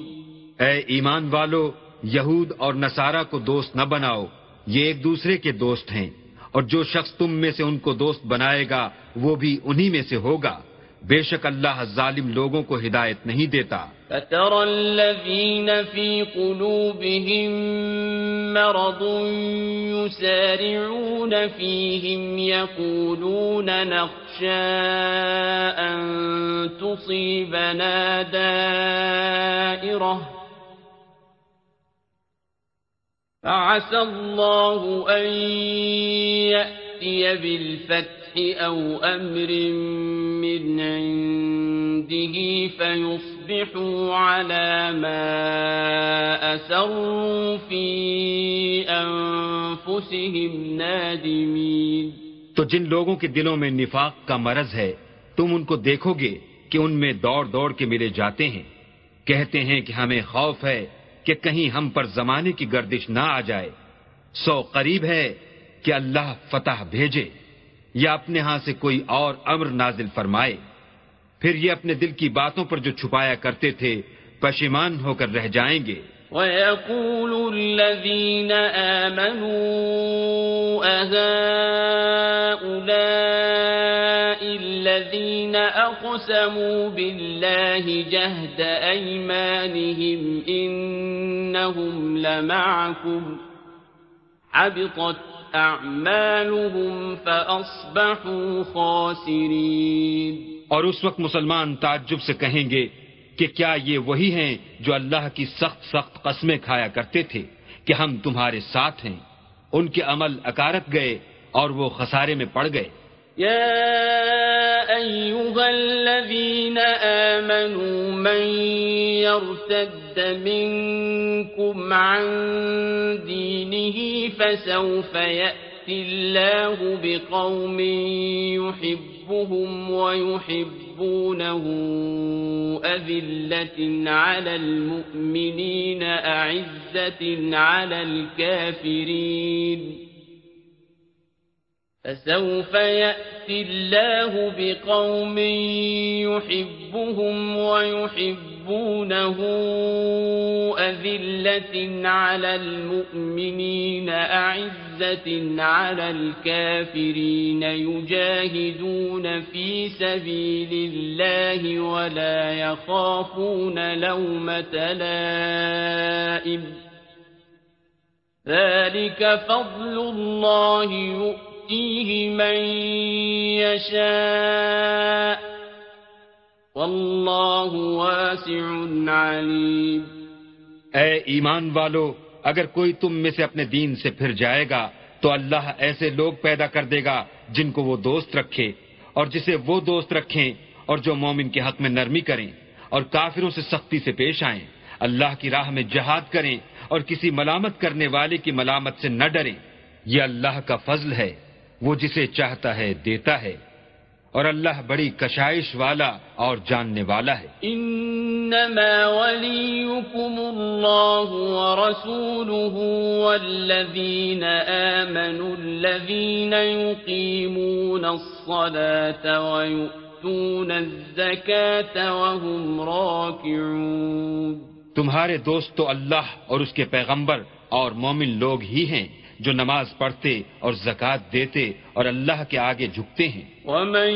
اے ایمان والو، یہود اور نصارہ کو دوست نہ بناؤ، یہ ایک دوسرے کے دوست ہیں۔ اور جو شخص تم میں سے ان کو دوست بنائے گا، وہ بھی انہی میں سے ہوگا۔ بے شک اللہ ظالم لوگوں کو ہدایت نہیں دیتا۔ فترى الذين في قلوبهم مرض يسارعون فيهم يقولون نخشى أن تصيبنا دائرة فعسى الله أن يأتي بالفتح أو أمر من عنده فيصبحوا على ما أسروا في أنفسهم نادمين. تو جن لوگوں کے دلوں میں نفاق کا مرض ہے، تم ان کو دیکھو گے کہ ان میں دوڑ دوڑ کے ملے جاتے ہیں، کہتے ہیں کہ ہمیں خوف ہے کہ کہیں ہم پر زمانے کی گردش نہ آ جائے۔ سو قریب ہے کہ اللہ فتح بھیجے یا اپنے ہاں سے کوئی اور امر نازل فرمائے۔ پھر یہ اپنے دل کی باتوں پر جو چھپایا کرتے تھے، پشیمان ہو کر رہ جائیں گے۔ وَيَقُولُ الَّذِينَ آمَنُوا أَهَٰؤُلَاءِ الَّذِينَ أَقْسَمُوا بِاللَّهِ جَهْدَ أَيْمَانِهِمْ إِنَّهُمْ لَمَعَكُمْ حَبِطَتْ أَعْمَالُهُمْ فَأَصْبَحُوا خَاسِرِينَ اور اس وقت مسلمان تعجب سے کہیں گے کہ کیا یہ وہی ہیں جو اللہ کی سخت سخت قسمیں کھایا کرتے تھے کہ ہم تمہارے ساتھ ہیں۔ ان کے عمل اکارت گئے اور وہ خسارے میں پڑ گئے۔ يا أيها الذين آمنوا من يرتد منكم عن دينه فسوف يأتي الله بقوم يحبهم ويحبونه أذلة على المؤمنين أعزة على الكافرين. فسوف يأتي الله بقوم يحبهم ويحبونه أذلة على المؤمنين أعزة على الكافرين يجاهدون في سبيل الله ولا يخافون لومة لائم. ذلك فضل الله يؤمن. يؤتيه من يشاء والله واسع عليم۔ اے ایمان والو، اگر کوئی تم میں سے اپنے دین سے پھر جائے گا، تو اللہ ایسے لوگ پیدا کر دے گا جن کو وہ دوست رکھے۔ اور جسے وہ دوست رکھیں اور جو مومن کے حق میں نرمی کریں اور کافروں سے سختی سے پیش آئیں، اللہ کی راہ میں جہاد کریں اور کسی ملامت کرنے والے کی ملامت سے نہ ڈریں۔ یہ اللہ کا فضل ہے۔ وہ جسے چاہتا ہے دیتا ہے اور اللہ بڑی کشائش والا اور جاننے والا ہے۔ انما وليكم الله ورسوله والذين آمنوا الذين يقيمون الصلاة ويؤتون الزكاة وهم راكعون تمہارے دوست تو اللہ اور اس کے پیغمبر اور مومن لوگ ہی ہیں۔ جو نماز پڑھتے اور زکوٰۃ دیتے اور اللہ کے آگے جھکتے ہیں۔ ومن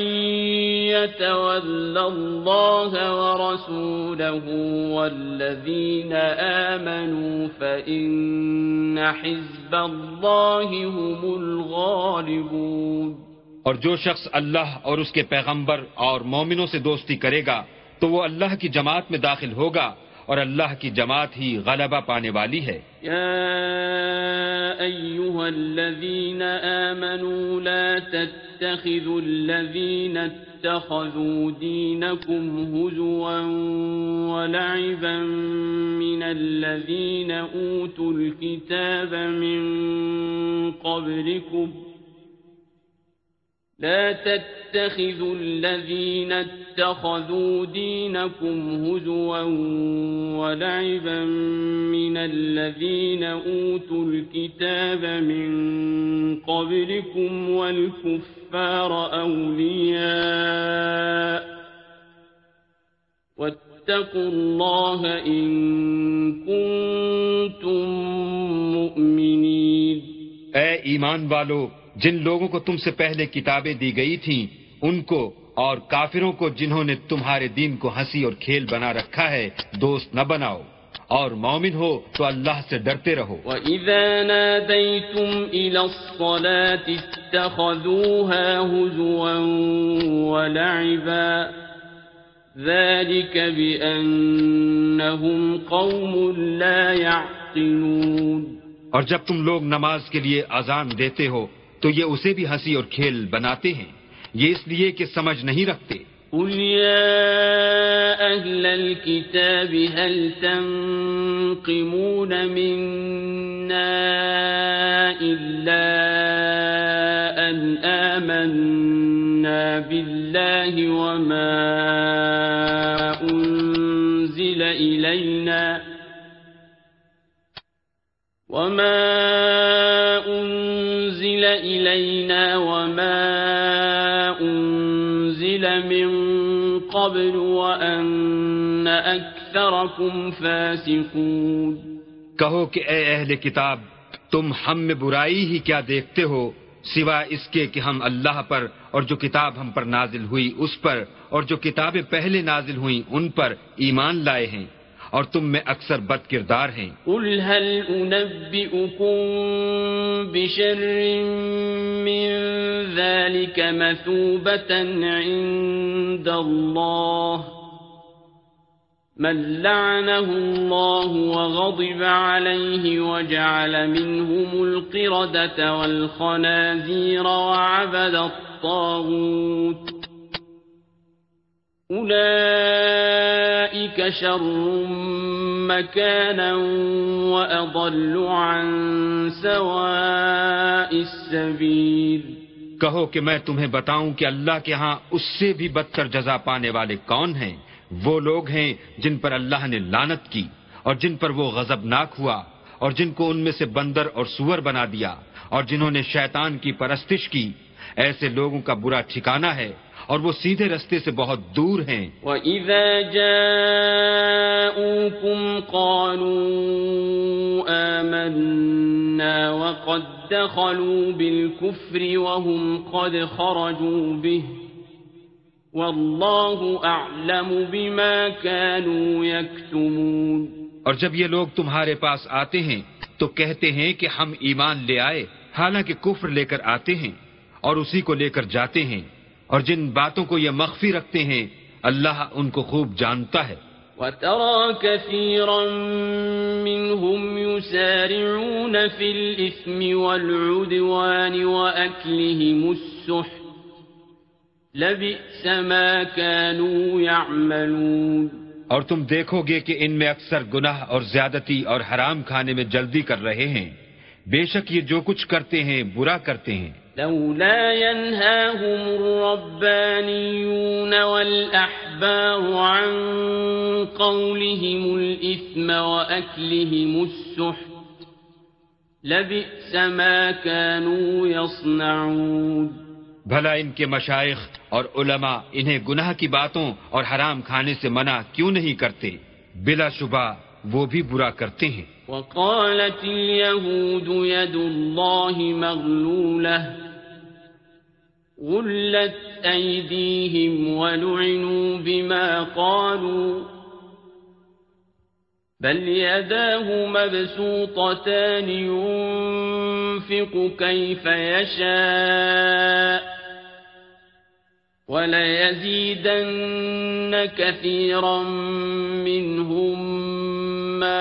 يتول الله ورسوله والذين آمنوا فإن حزب الله هم الغالبون۔ اور جو شخص اللہ اور اس کے پیغمبر اور مومنوں سے دوستی کرے گا تو وہ اللہ کی جماعت میں داخل ہوگا اور اللہ کی جماعت ہی غلبہ پانے والی ہے۔ یا ایوہا الذین آمنوا لا تتخذوا الذین اتخذوا دینکم هزوا ولعبا من الذین اوتوا الكتاب من قبلكم لا تتخذوا الذين اتخذوا دينكم هزوا ولعبا من الذين أوتوا الكتاب من قبلكم والكفار أولياء واتقوا الله إن كنتم مؤمنين. اے ایمان والو جن لوگوں کو تم سے پہلے کتابیں دی گئی تھیں ان کو اور کافروں کو جنہوں نے تمہارے دین کو ہنسی اور کھیل بنا رکھا ہے دوست نہ بناؤ۔ اور مومن ہو تو اللہ سے ڈرتے رہو۔ وَإِذَا نَادَيْتُمْ إِلَى الصَّلَاةِ اتَّخَذُوهَا هُزُوًا وَلَعِبًا ذَلِكَ بِأَنَّهُمْ قَوْمٌ لَا يَعْقِلُونَ۔ اور جب تم لوگ نماز کے لیے اذان دیتے ہو تو یہ اسے بھی ہنسی اور کھیل بناتے ہیں۔ یہ اس لیے کہ سمجھ نہیں رکھتے۔ قل يا أهل الكتاب هل تنقمون منا إلا أن آمنا بالله وما أنزل إلينا وما أنزل إلينا وما أنزل من قبل وأن أكثركم فاسقون کہو کہ اے اہل کتاب، تم ہم میں برائی ہی کیا دیکھتے ہو، سوا اس کے کہ ہم اللہ پر اور جو کتاب ہم پر نازل ہوئی اس پر اور جو کتابیں پہلے نازل ہوئیں ان پر ایمان لائے ہیں۔ اور تم میں اکثر بد کردار ہیں۔ قل هل أنبئكم بشر من ذلك مثوبة عند الله من لعنه الله وغضب عليه وجعل منهم القردة والخنازير وعبد الطاغوت أولئك شر مكانا وأضل عن سواء السبيل کہو کہ میں تمہیں بتاؤں کہ اللہ کے ہاں اس سے بھی بدتر جزا پانے والے کون ہیں؟ وہ لوگ ہیں جن پر اللہ نے لانت کی اور جن پر وہ غضبناک ہوا اور جن کو ان میں سے بندر اور سور بنا دیا اور جنہوں نے شیطان کی پرستش کی۔ ایسے لوگوں کا برا ٹھکانہ ہے اور وہ سیدھے رستے سے بہت دور ہیں۔ وَإِذَا جَاءُوكُمْ قَالُوا آمَنَّا وَقَدْ دَخَلُوا بِالْكُفْرِ وَهُمْ قَدْ خَرَجُوا بِهِ وَاللَّهُ أَعْلَمُ بِمَا كَانُوا يَكْتُمُونَ۔ اور جب یہ لوگ تمہارے پاس آتے ہیں تو کہتے ہیں کہ ہم ایمان لے آئے حالانکہ کفر لے کر آتے ہیں اور اسی کو لے کر جاتے ہیں۔ اور جن باتوں کو یہ مخفی رکھتے ہیں اللہ ان کو خوب جانتا ہے۔ وترى كثيرا منهم يسارعون في الإثم والعدوان وأكلهم السحت لبئس ما كانوا يعملون۔ اور تم دیکھو گے کہ ان میں اکثر گناہ اور زیادتی اور حرام کھانے میں جلدی کر رہے ہیں۔ بے شک یہ جو کچھ کرتے ہیں برا کرتے ہیں۔ لولا ينهاهم الربانيون والأحبار عن قولهم الإثم وأكلهم السحت لبئس ما كانوا يصنعون۔ بھلا ان کے مشائق اور علماء انہیں گناہ کی باتوں اور حرام کھانے سے منع کیوں نہیں کرتے؟ بلا شبہ وہ بھی برا کرتے ہیں وقالت اليهود يد الله مغلولة غلت أيديهم ولعنوا بما قالوا بل يداه مبسوطتان ينفق كيف يشاء وليزيدن كثيرا منهم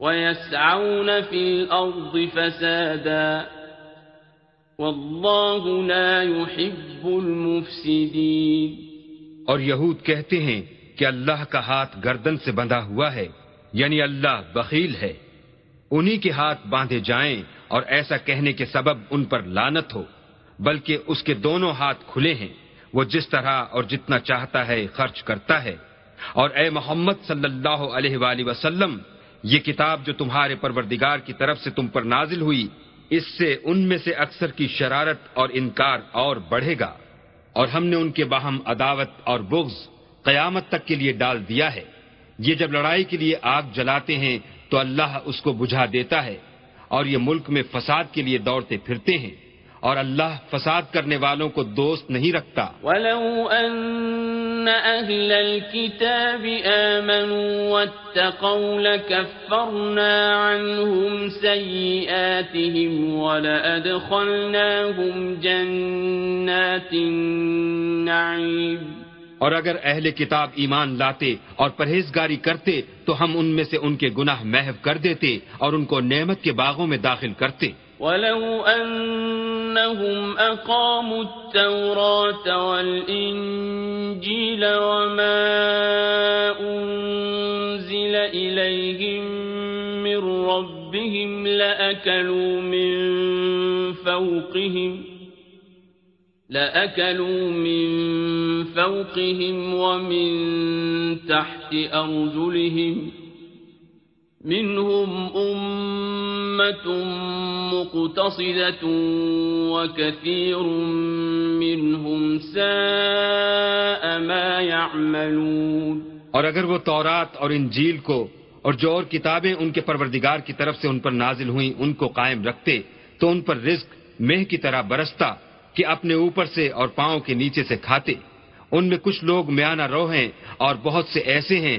ويسعون في الأرض فسادا والله لا يحب المفسدين اور یہود کہتے ہیں کہ اللہ کا ہاتھ گردن سے بندھا ہوا ہے یعنی اللہ بخیل ہے۔ انہی کے ہاتھ باندھے جائیں اور ایسا کہنے کے سبب ان پر لانت ہو، بلکہ اس کے دونوں ہاتھ کھلے ہیں۔ وہ جس طرح اور جتنا چاہتا ہے خرچ کرتا ہے۔ اور اے محمد صلی اللہ علیہ وآلہ وسلم یہ کتاب جو تمہارے پروردگار کی طرف سے تم پر نازل ہوئی، اس سے ان میں سے اکثر کی شرارت اور انکار اور بڑھے گا۔ اور ہم نے ان کے باہم عداوت اور بغض قیامت تک کے لیے ڈال دیا ہے۔ یہ جب لڑائی کے لیے آگ جلاتے ہیں، تو اللہ اس کو بجھا دیتا ہے اور یہ ملک میں فساد کے لیے دوڑتے پھرتے ہیں۔ اور اللہ فساد کرنے والوں کو دوست نہیں رکھتا۔ ولو أن أهل الكتاب آمنوا واتقوا لكفرنا عنهم سيئاتهم ولأدخلناهم جنات النعيم۔ اور اگر اہل کتاب ایمان لاتے اور پرہیزگاری کرتے تو ہم ان میں سے ان کے گناہ محو کر دیتے اور ان کو نعمت کے باغوں میں داخل کرتے۔ ولو أنهم أقاموا التوراة والإنجيل وما أنزل إليهم من ربهم لأكلوا من فوقهم لأكلوا من فوقهم ومن تحت أرجلهم منهم أمة مقتصدة وكثير منهم ساء ما يعملون. اور اگر وہ تورات اور انجیل کو اور جو اور کتابیں ان کے پروردگار کی طرف سے ان پر نازل ہوئیں، ان کو قائم رکھتے، تو ان پر رزق مہ کی طرح برستا کہ اپنے اوپر سے اور پاؤں کے نیچے سے کھاتے۔ ان میں کچھ لوگ میانہ رو ہیں اور بہت سے ایسے ہیں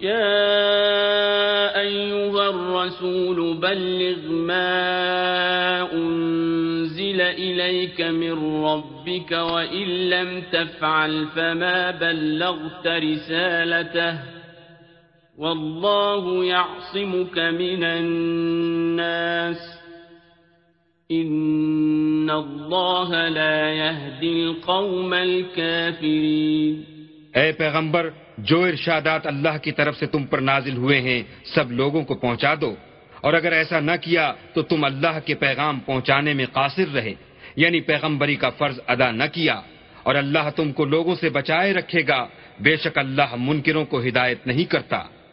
یا ایوہ الرسول بلغ ما أنزل إليك من ربك وإن لم تفعل فما بلغت رسالته والله يعصمك من الناس إن الله لا يهدي القوم الكافرين اے پیغمبر، جو ارشادات اللہ کی طرف سے تم پر نازل ہوئے ہیں، سب لوگوں کو پہنچا دو۔ اور اگر ایسا نہ کیا تو تم اللہ کے پیغام پہنچانے میں قاصر رہے۔ یعنی پیغمبری کا فرض ادا نہ کیا۔ اور اللہ تم کو لوگوں سے بچائے رکھے گا۔ بے شک اللہ منکروں کو ہدایت نہیں کرتا۔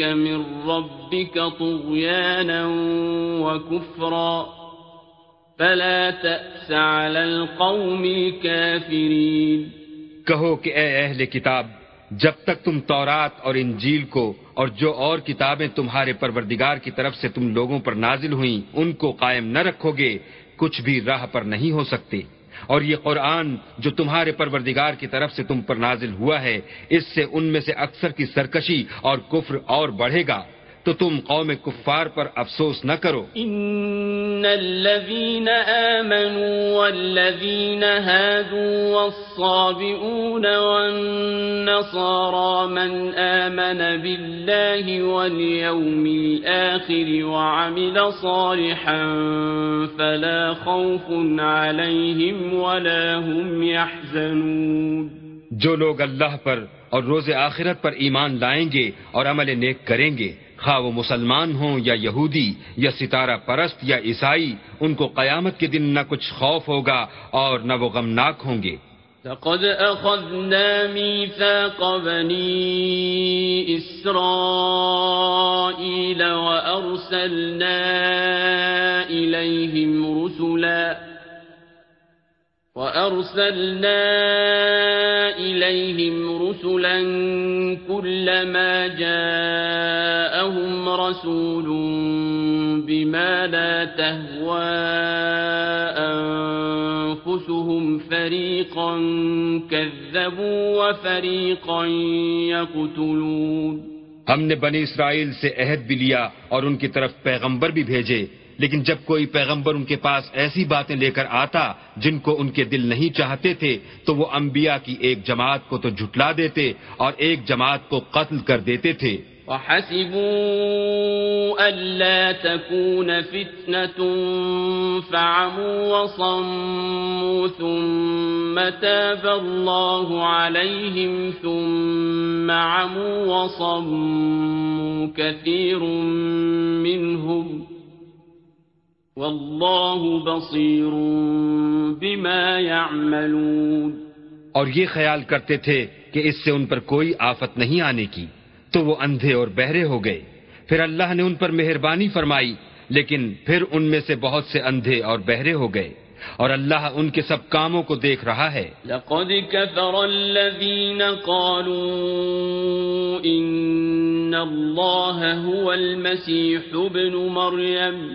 إليك من ربك طغيانا وكفرا. فلا تأس على القوم الكافرين. کہو کہ اے اہل کتاب، جب تک تم تورات اور انجیل کو اور جو اور کتابیں تمہارے پروردگار کی طرف سے تم لوگوں پر نازل ہوئیں، ان کو قائم نہ رکھو گے، کچھ بھی راہ پر نہیں ہو سکتے۔ اور یہ قرآن جو تمہارے پروردگار کی طرف سے تم پر نازل ہوا ہے، اس سے ان میں سے اکثر کی سرکشی اور کفر اور بڑھے گا۔ تو تم قوم کفار پر افسوس نہ کرو۔ إن الذين آمنوا والذين هادوا والصابئون والنصارى من آمن بالله واليوم الآخر وعمل صالحا فلا خوف عليهم ولا هم يحزنون۔ جو لوگ اللہ پر اور روز آخرت پر ایمان لائیں گے اور عمل نیک کریں گے خواہ وہ مسلمان ہوں یا یہودی یا ستارہ پرست یا عیسائی، ان کو قیامت کے دن نہ کچھ خوف ہوگا اور نہ وہ غمناک ہوں گے۔ لقد أخذنا ميثاق بني إسرائيل وأرسلنا إليهم رسلا، وأرسلنا إليهم رسلا كلما جاءهم رسول بما لا تهوى أنفسهم. فريقا كذبوا وفريقا يقتلون. ہم نے بنی اسرائیل سے عہد بھی لیا اور ان کی طرف پیغمبر بھی بھیجے، لیکن جب کوئی پیغمبر ان کے پاس ایسی باتیں لے کر آتا جن کو ان کے دل نہیں چاہتے تھے، تو وہ انبیاء کی ایک جماعت کو تو جھٹلا دیتے اور ایک جماعت کو قتل کر دیتے تھے۔ وحسبوا ألا تكون فتنة فعموا وصموا ثم تاب الله عليهم ثم عموا وصموا كثير منهم والله بصير بما يعملون اور یہ خیال کرتے تھے کہ اس سے ان پر کوئی آفت نہیں آنے کی۔ تو وہ اندھے اور بہرے ہو گئے۔ پھر اللہ نے ان پر مہربانی فرمائی، لیکن پھر ان میں سے بہت سے اندھے اور بہرے ہو گئے۔ اور اللہ ان کے سب کاموں کو دیکھ رہا ہے۔ لقد كفر الذين قالوا ان الله هو المسيح ابن مريم۔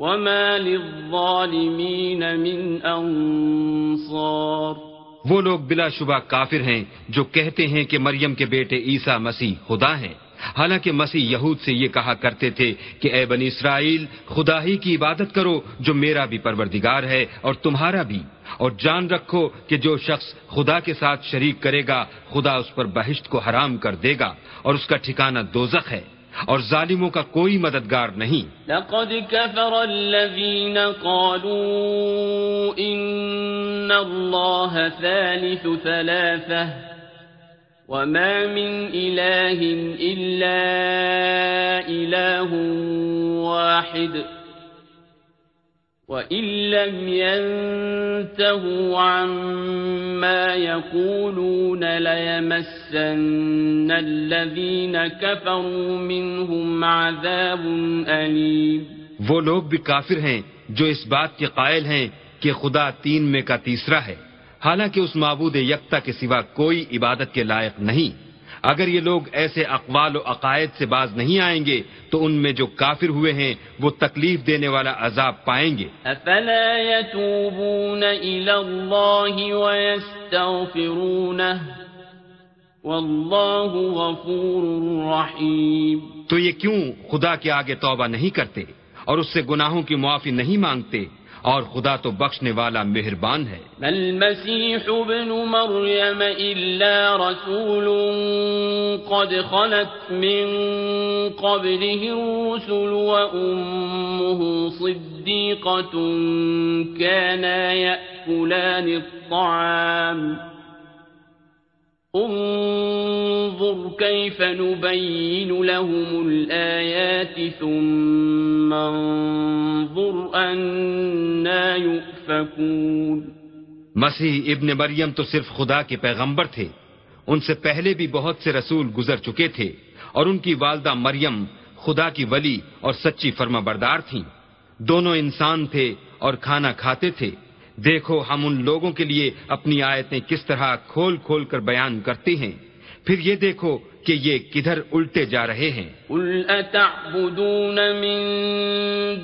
وما للظالمين من أنصار وہ لوگ بلا شبہ کافر ہیں جو کہتے ہیں کہ مریم کے بیٹے عیسیٰ مسیح خدا ہیں۔ حالانکہ مسیح یہود سے یہ کہا کرتے تھے کہ اے بنی اسرائیل، خدا ہی کی عبادت کرو جو میرا بھی پروردگار ہے اور تمہارا بھی۔ اور جان رکھو کہ جو شخص خدا کے ساتھ شریک کرے گا، خدا اس پر بہشت کو حرام کر دے گا اور اس کا ٹھکانہ دوزخ ہے۔ اور ظالموں کا کوئی مددگار نہیں۔ لقد كفر الذين قالوا إن الله ثالث ثلاثة وما من إله إلا إله واحد. وہ لوگ بھی کافر ہیں جو اس بات کے قائل ہیں کہ خدا تین میں کا تیسرا ہے۔ حالانکہ اس معبود یکتا کے سوا کوئی عبادت کے لائق نہیں۔ اگر یہ لوگ ایسے اقوال و عقائد سے باز نہیں آئیں گے تو ان میں جو کافر ہوئے ہیں وہ تکلیف دینے والا عذاب پائیں گے۔ افلا يتوبون الى الله ويستغفرونه والله غفور رحيم تو یہ کیوں خدا کے آگے توبہ نہیں کرتے اور اس سے گناہوں کی معافی نہیں مانگتے؟ اور خدا تو بخشنے والا مہربان ہے المسيح ابن مريم إلا رسول قد خلت من قبله الرسل وأمه صديقة كانا يأكلان الطعام انظر كيف نبين لهم الآيات ثم انظر أنا يؤفكون۔ مسیح ابن مریم تو صرف خدا کے پیغمبر تھے۔ ان سے پہلے بھی بہت سے رسول گزر چکے تھے اور ان کی والدہ مریم خدا کی ولی اور سچی فرما بردار تھیں۔ دونوں انسان تھے اور کھانا کھاتے تھے۔ دیکھو ہم ان لوگوں کے لیے اپنی آیتیں کس طرح کھول کھول کر بیان کرتے ہیں۔ پھر یہ دیکھو کہ یہ کدھر الٹے جا رہے ہیں۔ قل اتعبدون من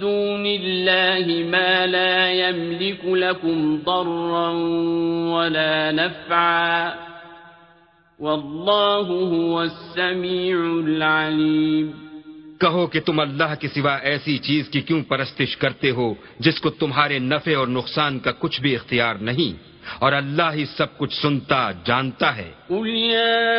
دون الله ما لا يملك لكم ضرا ولا نفعا والله هو السميع العليم کہو کہ تم اللہ کے سوا ایسی چیز کی کیوں پرستش کرتے ہو جس کو تمہارے نفع اور نقصان کا کچھ بھی اختیار نہیں؟ اور اللہ ہی سب کچھ سنتا، جانتا ہے۔ قل يا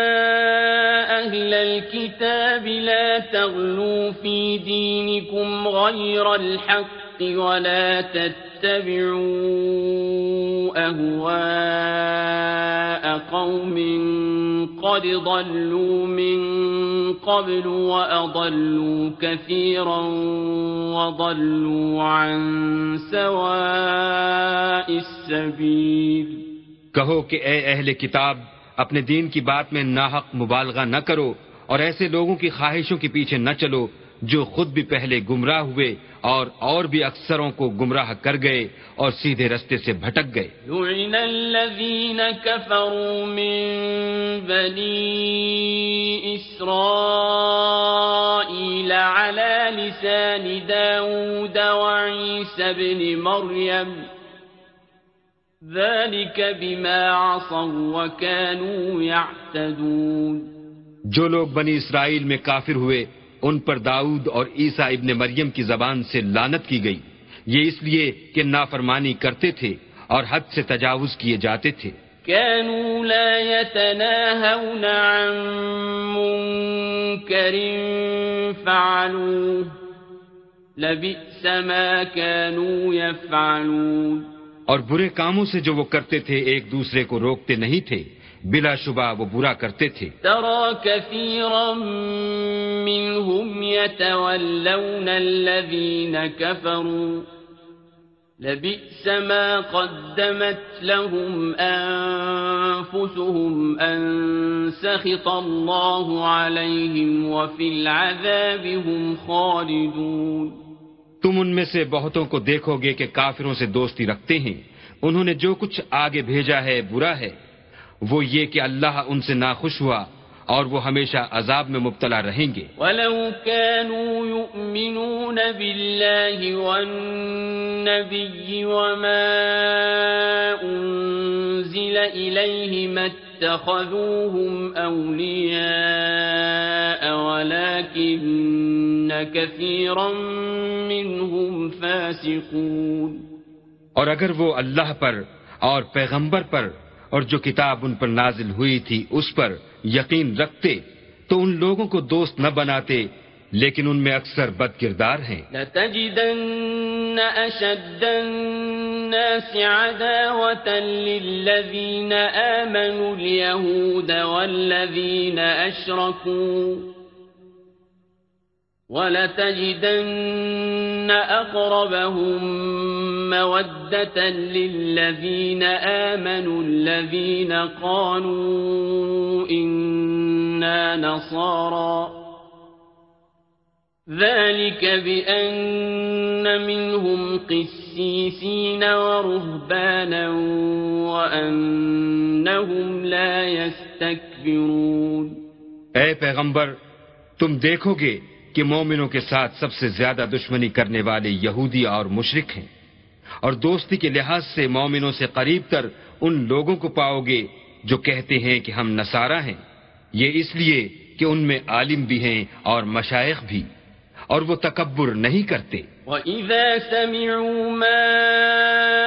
أهل الكتاب لا تغلوا في دينكم غير الحق ولا تتبعوا أهواء قوم قد ضلوا من قبل وأضلوا كثيرا وضلوا عن سواء السبيل کہو کہ اے اہل کتاب، اپنے دین کی بات میں ناحق مبالغہ نہ کرو اور ایسے لوگوں کی خواہشوں کے پیچھے نہ چلو جو خود بھی پہلے گمراہ ہوئے اور اور بھی اکثروں کو گمراہ کر گئے اور سیدھے رستے سے بھٹک گئے لعن الذين كفروا من بني إسرائيل على ان پر داؤد اور عیسیٰ ابن مریم کی زبان سے لانت کی گئی۔ یہ اس لیے کہ نافرمانی کرتے تھے اور حد سے تجاوز کیے جاتے تھے۔ كانوا لا يتناهون عن منكر فعلوه۔ لبئس ما كانوا يفعلون۔ اور برے کاموں سے جو وہ کرتے تھے ایک دوسرے کو روکتے نہیں تھے۔ بلا شبہ وہ برا کرتے تھے۔ ترى كثيرا منهم يتولون الذين كفروا لبئس ما قدمت لهم أنفسهم أن سخط الله عليهم وفي العذاب هم خالدون۔ تم ان میں سے بہتوں کو دیکھو گے کہ کافروں سے دوستی رکھتے ہیں۔ انہوں نے جو کچھ آگے بھیجا ہے برا ہے۔ وہ یہ کہ اللہ ان سے ناخوش ہوا اور وہ ہمیشہ عذاب میں مبتلا رہیں گے۔ ولو كانوا يؤمنون بالله والنبي وما أنزل إليه ما اتخذوهم أولياء ولكن كثيرا منهم فاسقون۔ اور اگر وہ اللہ پر اور پیغمبر پر اور جو کتاب ان پر نازل ہوئی تھی اس پر یقین رکھتے تو ان لوگوں کو دوست نہ بناتے، لیکن ان میں اکثر بد کردار ہیں۔ لتجدن أشد الناس عداوة للذين آمنوا اليهود والذين أشركوا۔ ولتجدن أقربهم مودة للذين آمنوا الذين قالوا إنا نصارى. ذلك بأن منهم قسيسين ورهبانا وأنهم لا يستكبرون. اے پیغمبر تم دیکھو گے کہ مومنوں کے ساتھ سب سے زیادہ دشمنی کرنے والے یہودی اور مشرق ہیں۔ اور دوستی کے لحاظ سے مومنوں سے قریب تر ان لوگوں کو پاؤ گے جو کہتے ہیں کہ ہم نصارہ ہیں۔ یہ اس لیے کہ ان میں عالم بھی ہیں اور مشائق بھی۔ اور وہ تکبر نہیں کرتے۔ وَإِذَا سَمِعُوا مَا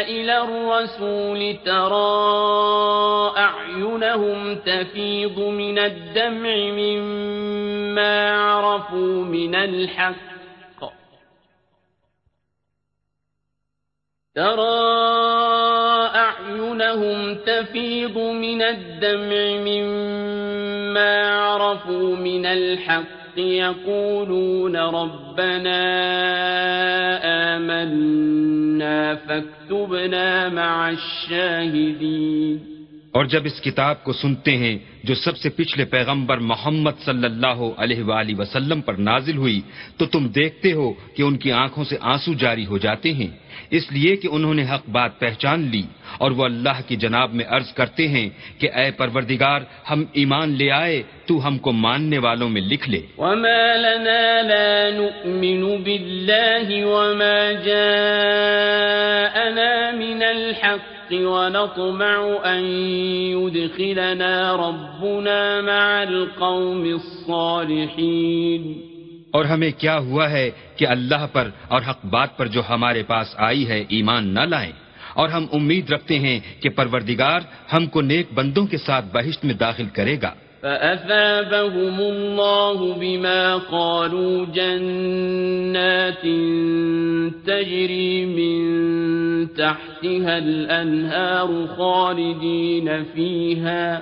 إِلَى الرَّسُولِ تَرَى أَعْيُنَهُمْ تَفِيضُ مِنَ الدَّمْعِ مِمَّا عَرَفُوا مِنَ الْحَقِّ. تَرَى أَعْيُنَهُمْ تَفِيضُ مِنَ الدَّمْعِ مِمَّا عَرَفُوا مِنَ الْحَقِّ. يقولون ربنا آمنا فاكتبنا مع الشاهدين اور جب اس کتاب کو سنتے ہیں جو سب سے پچھلے پیغمبر محمد صلی اللہ علیہ وآلہ وسلم پر نازل ہوئی، تو تم دیکھتے ہو کہ ان کی آنکھوں سے آنسو جاری ہو جاتے ہیں۔ اس لیے کہ انہوں نے حق بات پہچان لی اور وہ اللہ کی جناب میں عرض کرتے ہیں کہ اے پروردگار، ہم ایمان لے آئے، تو ہم کو ماننے والوں میں لکھ لے۔ وما لنا لا نؤمن بالله وما جاءنا من الحق ونطمع أن يدخلنا ربنا مع القوم الصالحين اور ہمیں کیا ہوا ہے کہ اللہ پر اور حق بات پر جو ہمارے پاس آئی ہے ایمان نہ لائیں؟ اور ہم امید رکھتے ہیں کہ پروردگار ہم کو نیک بندوں کے ساتھ بہشت میں داخل کرے گا۔ فأثابهم الله بما قالوا جنات تجري من تحتها الأنهار خالدين فيها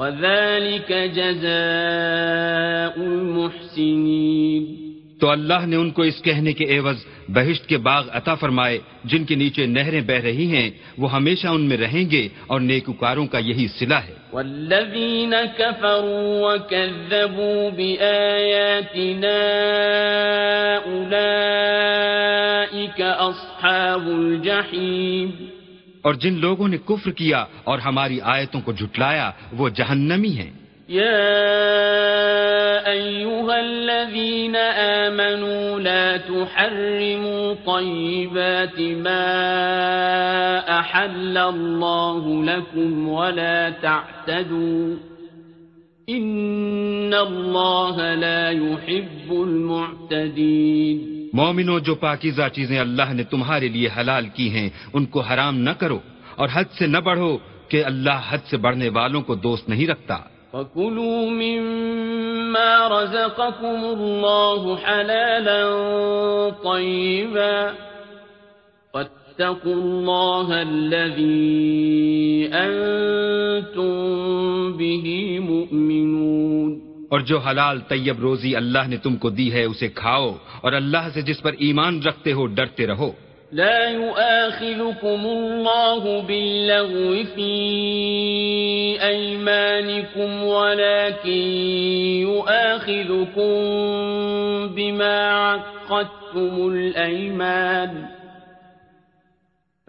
وذلك جزاء المحسنين۔ تو اللہ نے ان کو اس کہنے کے عوض بہشت کے باغ عطا فرمائے جن کے نیچے نہریں بہ رہی ہیں وہ ہمیشہ ان میں رہیں گے اور نیکوکاروں کا یہی صلہ ہے۔ والذین كفروا وكذبوا بآیاتنا اولئیک اصحاب الجحیم۔ اور جن لوگوں نے کفر کیا اور ہماری آیتوں کو جھٹلایا وہ جہنمی ہیں يا أيها الذين آمنوا لا تحرموا طيبات ما أحل الله لكم ولا تعتدوا إن الله لا يحب المعتدين مومنو جو پاکیزہ چیزیں اللہ نے تمہارے لیے حلال کی ہیں، ان کو حرام نہ کرو اور حد سے نہ بڑھو کہ اللہ حد سے بڑھنے والوں کو دوست نہیں رکھتا۔ وَكُلُوا مِمَّا رَزَقَكُمُ اللَّهُ حَلَالًا طَيِّبًا وَاتَّقُوا اللَّهَ الَّذِي أَنتُم بِهِ مُؤْمِنُونَ۔ اور جو حلال طیب روزی اللہ نے تم کو دی ہے اسے کھاؤ اور اللہ سے جس پر ایمان رکھتے ہو ڈرتے رہو۔ لا يؤاخذكم الله باللغو في أيمانكم ولكن يؤاخذكم بما عقدتم الأيمان۔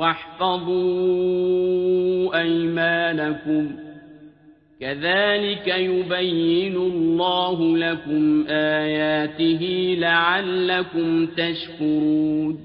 واحفظوا أيمانكم. كذلك يبين الله لكم آياته لعلكم تشكرون.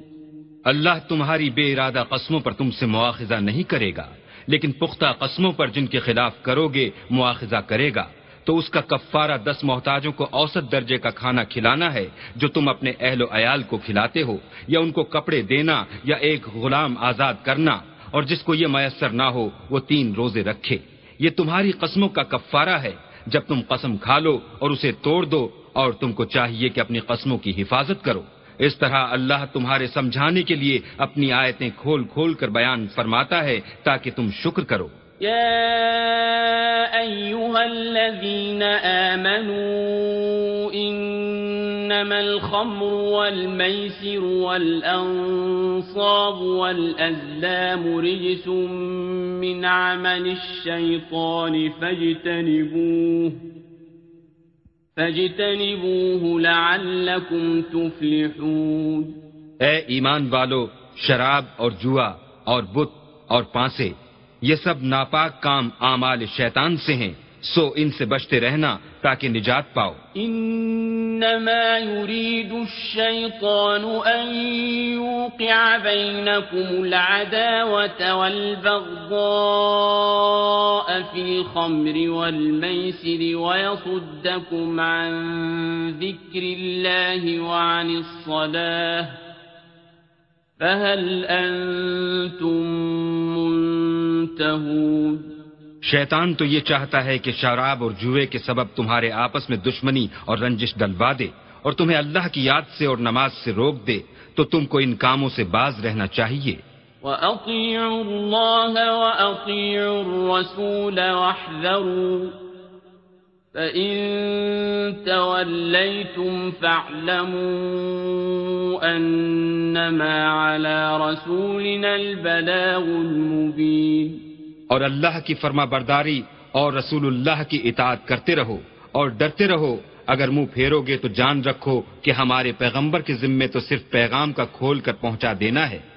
اللہ تمہاری بے ارادہ قسموں پر تم سے مواخذہ نہیں کرے گا، لیکن پختہ قسموں پر جن کے خلاف کرو گے، مواخذہ کرے گا۔ تو اس کا کفارہ دس محتاجوں کو اوسط درجے کا کھانا کھلانا ہے جو تم اپنے اہل و عیال کو کھلاتے ہو، یا ان کو کپڑے دینا، یا ایک غلام آزاد کرنا۔ اور جس کو یہ میسر نہ ہو، وہ تین روزے رکھے۔ یہ تمہاری قسموں کا کفارہ ہے۔ جب تم قسم کھا لو اور اسے توڑ دو، اور تم کو چاہیے کہ اپنی قسموں کی حفاظت کرو۔ اس طرح اللہ تمہارے سمجھانے کے لیے اپنی آیتیں کھول کھول کر بیان فرماتا ہے تاکہ تم شکر کرو۔ يا أيها الذين آمنوا إنما الخمر والميسر والأنصاب والأزلام رجس من عمل الشيطان فاجتنبوه فاجتنبوه لعلكم تفلحون اے ایمان والو شراب اور جوا اور بت اور پانسے یہ سب ناپاک کام اعمال شیطان سے ہیں، سو ان سے بچتے رہنا تاکہ نجات پاؤ۔ انما يريد الشيطان ان يوقع بينكم العداوة والبغضاء في الخمر والميسر ويصدكم عن ذكر الله وعن الصلاة۔ فهل أنتم شیطان تو یہ چاہتا ہے کہ شراب اور جوئے کے سبب تمہارے آپس میں دشمنی اور رنجش ڈلوا دے اور تمہیں اللہ کی یاد سے اور نماز سے روک دے تو تم کو ان کاموں سے باز رہنا چاہیے۔ وَأَطِيعُوا اللَّهَ وَأَطِيعُوا الرَّسُولَ وَاحْذَرُوا اور اللہ کی فرما برداری اور رسول اللہ کی اطاعت کرتے رہو اور ڈرتے رہو۔ اگر منہ پھیرو گے تو جان رکھو کہ ہمارے پیغمبر کے ذمے تو صرف پیغام کا کھول کر پہنچا دینا ہے۔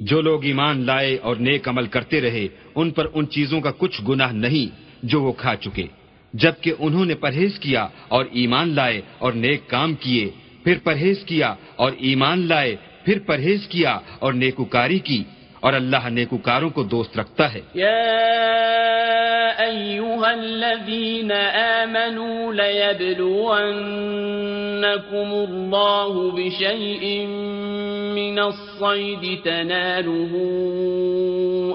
جو لوگ ایمان لائے اور نیک عمل کرتے رہے، ان پر ان چیزوں کا کچھ گناہ نہیں جو وہ کھا چکے۔ جبکہ انہوں نے پرہیز کیا اور ایمان لائے اور نیک کام کیے، پھر پرہیز کیا اور ایمان لائے، پھر پرہیز کیا اور نیکوکاری کی۔ اور اللہ نیکوکاروں کو دوست رکھتا ہے أيها الذين آمنوا ليبلونكم الله بشيء من الصيد تناله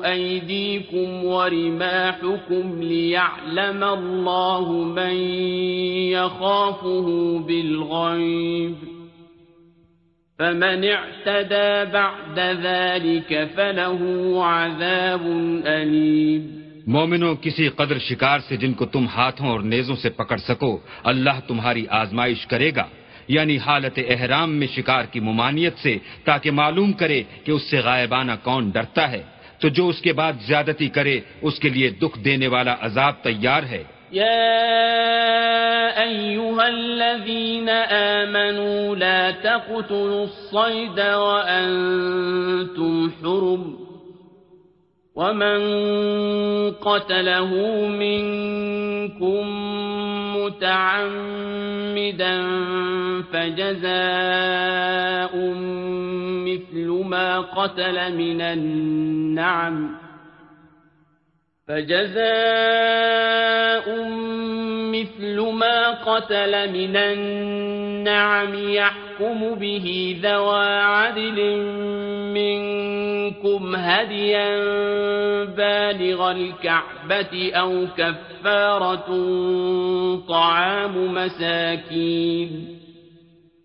أيديكم ورماحكم ليعلم الله من يخافه بالغيب فمن اعتدى بعد ذلك فله عذاب أليم. مومنوں کسی قدر شکار سے جن کو تم ہاتھوں اور نیزوں سے پکڑ سکو، اللہ تمہاری آزمائش کرے گا۔ یعنی حالت احرام میں شکار کی ممانیت سے، تاکہ معلوم کرے کہ اس سے غائبانہ کون ڈرتا ہے۔ تو جو اس کے بعد زیادتی کرے، اس کے لیے دکھ دینے والا عذاب تیار ہے۔ يا أيها الذين آمنوا لا تقتلوا الصيد وأنتم حرم ومن قتله منكم متعمدا فجزاء مثل ما قتل من النعم فجزاء مثل ما قتل من النعم يحكم به ذوى عدل منكم هديا بالغ الكعبة أو كفارة طعام مساكين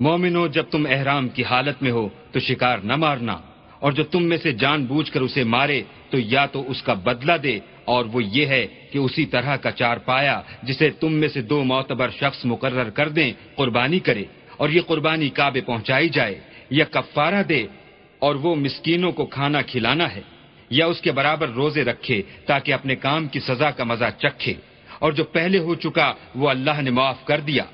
مومنو، جب تم احرام کی حالت میں ہو تو شکار نہ مارنا، اور جو تم میں سے جان بوجھ کر اسے مارے تو یا تو اس کا بدلہ دے، اور وہ یہ ہے کہ اسی طرح کا چار پایا جسے تم میں سے دو معتبر شخص مقرر کر دیں، قربانی کرے، اور یہ قربانی کعبے پہنچائی جائے، یا کفارہ دے، اور وہ مسکینوں کو کھانا کھلانا ہے، یا اس کے برابر روزے رکھے تاکہ اپنے کام کی سزا کا مزہ چکھے، اور جو پہلے ہو چکا وہ اللہ نے معاف کر دیا۔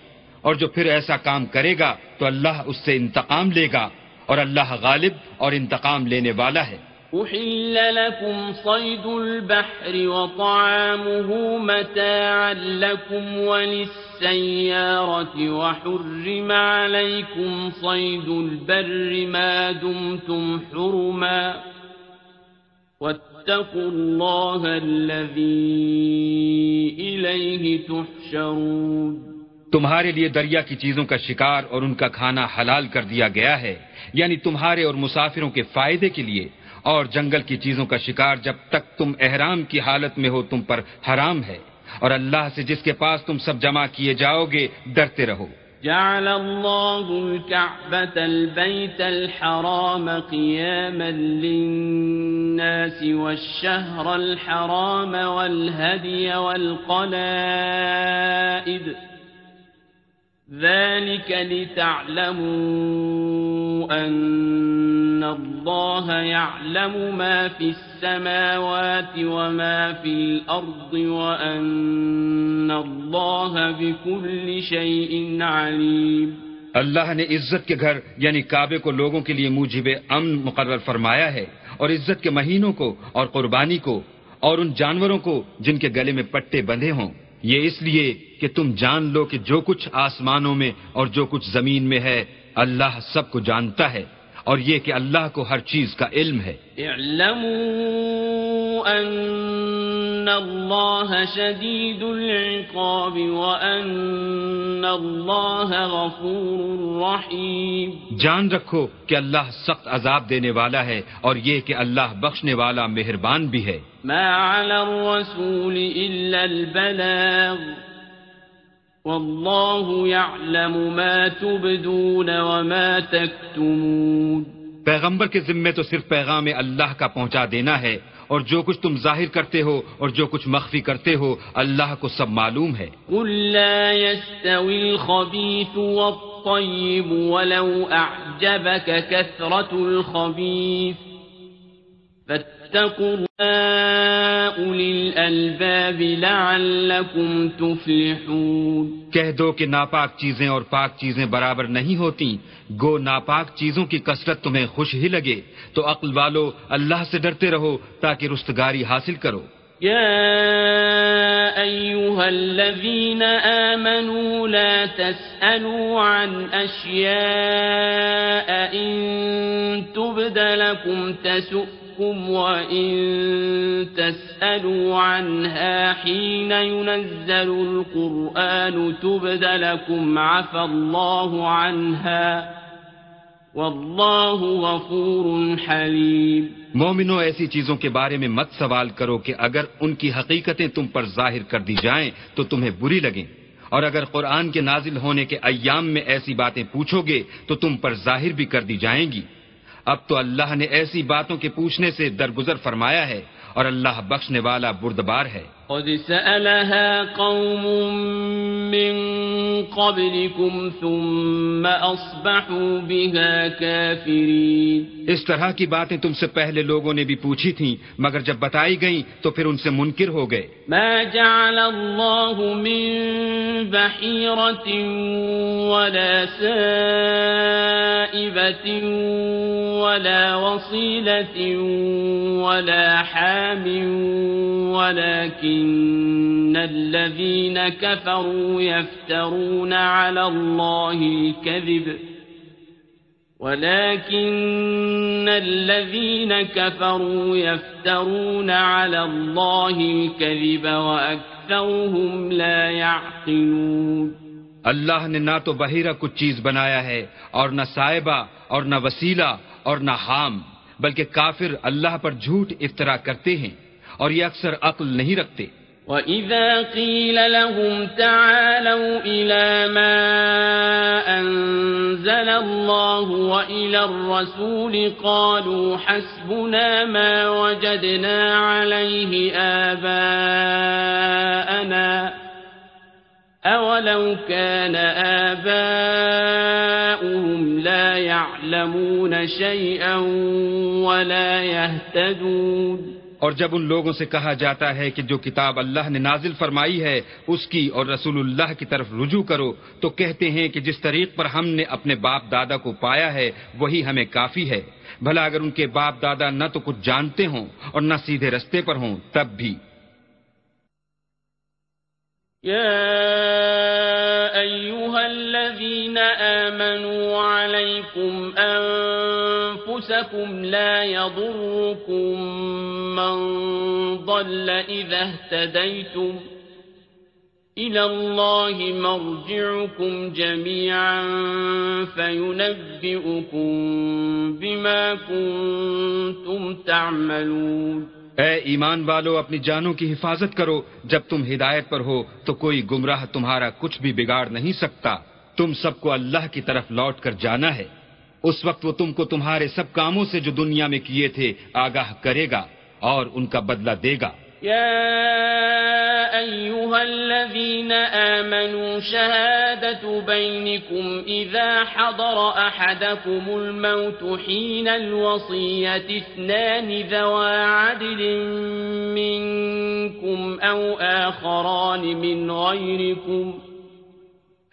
اور جو پھر ایسا کام کرے گا تو اللہ اس سے انتقام لے گا اور اللہ غالب اور انتقام لینے والا ہے أحل لكم صيد البحر وطعامه متاعا لكم وللسيارة وحرم عليكم صيد البر ما دمتم حرما واتقوا الله الذي إليه تحشرون تمہارے لیے دریا کی چیزوں کا شکار اور ان کا کھانا حلال کر دیا گیا ہے یعنی تمہارے اور مسافروں کے فائدے کے لیے۔ اور جنگل کی چیزوں کا شکار جب تک تم احرام کی حالت میں ہو تم پر حرام ہے۔ اور اللہ سے جس کے پاس تم سب جمع کیے جاؤ گے، ڈرتے رہو۔ جعل الله الكعبة البيت الحرام قياما للناس والشهر الحرام والهدي والقلائد ذلك لتعلموا أن الله يعلم ما في السماوات وما في الأرض وأن الله بكل شيء عليم اللہ نے عزت کے گھر یعنی کعبے کو لوگوں کے لیے موجب امن مقرر فرمایا ہے اور عزت کے مہینوں کو اور قربانی کو اور ان جانوروں کو جن کے گلے میں پٹے بندھے ہوں۔ یہ اس لیے کہ تم جان لو کہ جو کچھ آسمانوں میں اور جو کچھ زمین میں ہے، اللہ سب کو جانتا ہے۔ اور یہ کہ اللہ کو ہر چیز کا علم ہے۔ اعلموا ان اللہ شدید العقاب وان اللہ غفور رحیم۔ جان رکھو کہ اللہ سخت عذاب دینے والا ہے اور یہ کہ اللہ بخشنے والا مہربان بھی ہے۔ ما على الرسول الا البلاغ۔ والله يعلم ما تبدون وما تكتمون۔ پیغمبر کے ذمے تو صرف پیغام اللہ کا پہنچا دینا ہے اور جو کچھ تم ظاہر کرتے ہو اور جو کچھ مخفی کرتے ہو اللہ کو سب معلوم ہے۔ قل لا يستوي الخبيث والطيب ولو أعجبك كثرة الخبيث۔ فاتقوا کہہ دو کہ ناپاک چیزیں اور پاک چیزیں برابر نہیں ہوتی گو ناپاک چیزوں کی کثرت تمہیں خوش ہی لگے تو عقل والو اللہ سے ڈرتے رہو تاکہ رستگاری حاصل کرو۔ يا أيها الذين آمنوا لا تسألوا عن أشياء إن تبد لكم لكم وإن تسألوا عنها حين ينزل القرآن تبد لكم عفى الله عنها والله غفور حليم مومنو، ایسی چیزوں کے بارے میں مت سوال کرو کہ اگر ان کی حقیقتیں تم پر ظاہر کر دی جائیں تو تمہیں بری لگیں۔ اور اگر قرآن کے نازل ہونے کے ایام میں ایسی باتیں پوچھو گے تو تم پر ظاہر بھی کر دی جائیں گی۔ اب تو اللہ نے ایسی باتوں کے پوچھنے سے درگزر فرمایا ہے اور اللہ بخشنے والا بردبار ہے۔ قد سألها قوم من قبلكم ثم أصبحوا بها كافرين. اس طرح کی باتیں تم سے پہلے لوگوں نے بھی پوچھی تھیں مگر جب بتائی گئیں تو پھر ان سے منکر ہو گئے۔ ما جعل الله من بحيرة ولا سائبة ولا وصيلة ولا حام ولكن الذين كفروا يفترون على الله الكذب ولكن الذين كفروا يفترون على الله الكذب وأكثرهم لا يعقلون اللہ نے نہ تو بحیرہ کچھ چیز بنایا ہے اور نہ صاحبہ اور نہ وسیلہ اور نہ حام، بلکہ کافر اللہ پر جھوٹ افطرا کرتے ہیں۔ اور یہ اکثر عقل نہیں رکھتے۔ وَإِذَا قِيلَ لَهُمْ تَعَالَوْا إِلَى مَا أَنزَلَ اللَّهُ وَإِلَى الرَّسُولِ قَالُوا حَسْبُنَا مَا وَجَدْنَا عَلَيْهِ آبَاءَنَا أَوَلَوْ كَانَ آبَاؤُهُمْ لَا يَعْلَمُونَ شَيْئًا وَلَا يَهْتَدُونَ اور جب ان لوگوں سے کہا جاتا ہے کہ جو کتاب اللہ نے نازل فرمائی ہے، اس کی اور رسول اللہ کی طرف رجوع کرو، تو کہتے ہیں کہ جس طریق پر ہم نے اپنے باپ دادا کو پایا ہے، وہی ہمیں کافی ہے۔ بھلا اگر ان کے باپ دادا نہ تو کچھ جانتے ہوں اور نہ سیدھے رستے پر ہوں، تب بھی۔ يا أيها الذين آمنوا عليكم أنفسكم لا يضركم من ضل إذا اهتديتم إلى الله مرجعكم جميعا فينبئكم بما كنتم تعملون اے ایمان والو، اپنی جانوں کی حفاظت کرو۔ جب تم ہدایت پر ہو تو کوئی گمراہ تمہارا کچھ بھی بگاڑ نہیں سکتا۔ تم سب کو اللہ کی طرف لوٹ کر جانا ہے۔ اس وقت وہ تم کو تمہارے سب کاموں سے جو دنیا میں کیے تھے آگاہ کرے گا اور ان کا بدلہ دے گا۔ يا أيها الذين آمنوا شهادة بينكم إذا حضر أحدكم الموت حين الوصية اثنان ذوى عدل منكم أو آخران من غيركم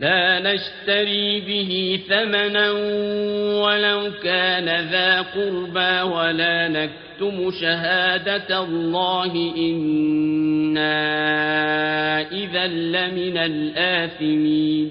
لا نشتري به ثمنا ولو كان ذا قربى ولا نكتم شهادة الله إنا إذا لمن الآثمين.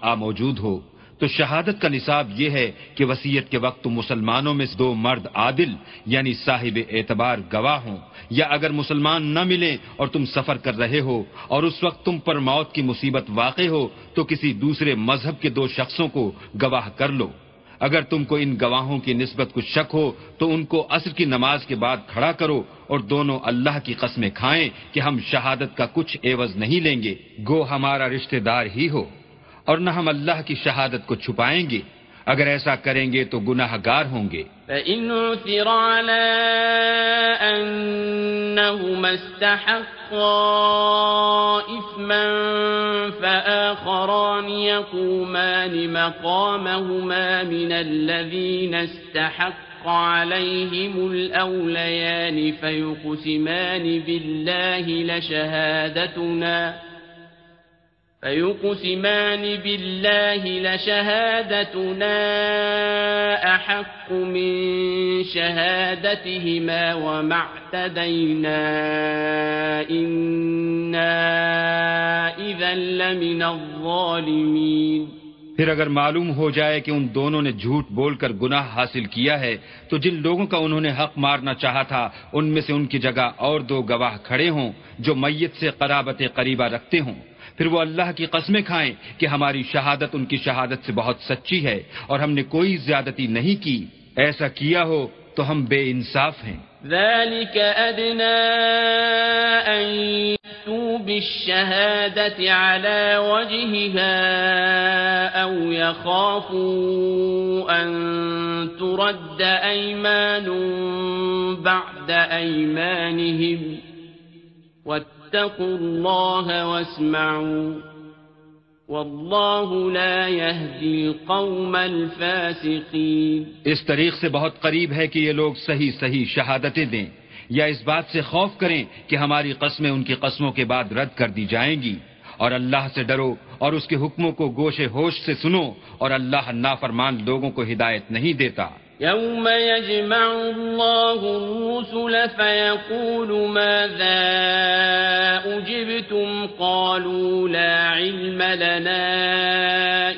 آ موجود ہو تو شہادت کا نصاب یہ ہے کہ وسیعت کے وقت مسلمانوں میں دو مرد عادل یعنی صاحب اعتبار گواہ ہوں۔ یا اگر مسلمان نہ ملیں اور تم سفر کر رہے ہو اور اس وقت تم پر موت کی مصیبت واقع ہو، تو کسی دوسرے مذہب کے دو شخصوں کو گواہ کر لو۔ اگر تم کو ان گواہوں کی نسبت کچھ شک ہو، تو ان کو عصر کی نماز کے بعد کھڑا کرو اور دونوں اللہ کی قسمیں کھائیں کہ ہم شہادت کا کچھ عوض نہیں لیں گے۔ گو ہمارا رشتہ دار ہی ہو۔ اور نہ ہم اللہ کی شہادت کو چھپائیں گے اگر ایسا کریں گے تو گناہ گار ہوں گے فإن عثر على أنهما استحقا إثما فآخران يقومان مقامهما من الذين استحق عليهم الأوليان فيقسمان بالله لشهادتنا فيقسمان بالله لشهادتنا أحق من شهادتهما وما اعتدينا إنا إذا لمن الظالمين۔ پھر اگر معلوم ہو جائے کہ ان دونوں نے جھوٹ بول کر گناہ حاصل کیا ہے، تو جن لوگوں کا انہوں نے حق مارنا چاہا تھا، ان میں سے ان کی جگہ اور دو گواہ کھڑے ہوں جو میت سے قرابت قریبہ رکھتے ہوں۔ پھر وہ اللہ کی قسمیں کھائیں کہ ہماری شہادت ان کی شہادت سے بہت سچی ہے اور ہم نے کوئی زیادتی نہیں کی۔ ایسا کیا ہو تو ہم بے انصاف ہیں۔ ذلك أدنى أن يأتوا بالشهادة على وجهها أو يخافوا أن ترد أيمان بعد أيمانهم واتقوا الله واسمعوا. والله لا يهدي القوم الفاسقين. اس طریق سے بہت قریب ہے کہ یہ لوگ صحیح صحیح شہادتیں دیں یا اس بات سے خوف کریں کہ ہماری قسمیں ان کی قسموں کے بعد رد کر دی جائیں گی۔ اور اللہ سے ڈرو اور اس کے حکموں کو گوشے ہوش سے سنو اور اللہ نافرمان لوگوں کو ہدایت نہیں دیتا۔ يوم يجمع الله الرسل فيقول ماذا أجبتم قالوا لا علم لنا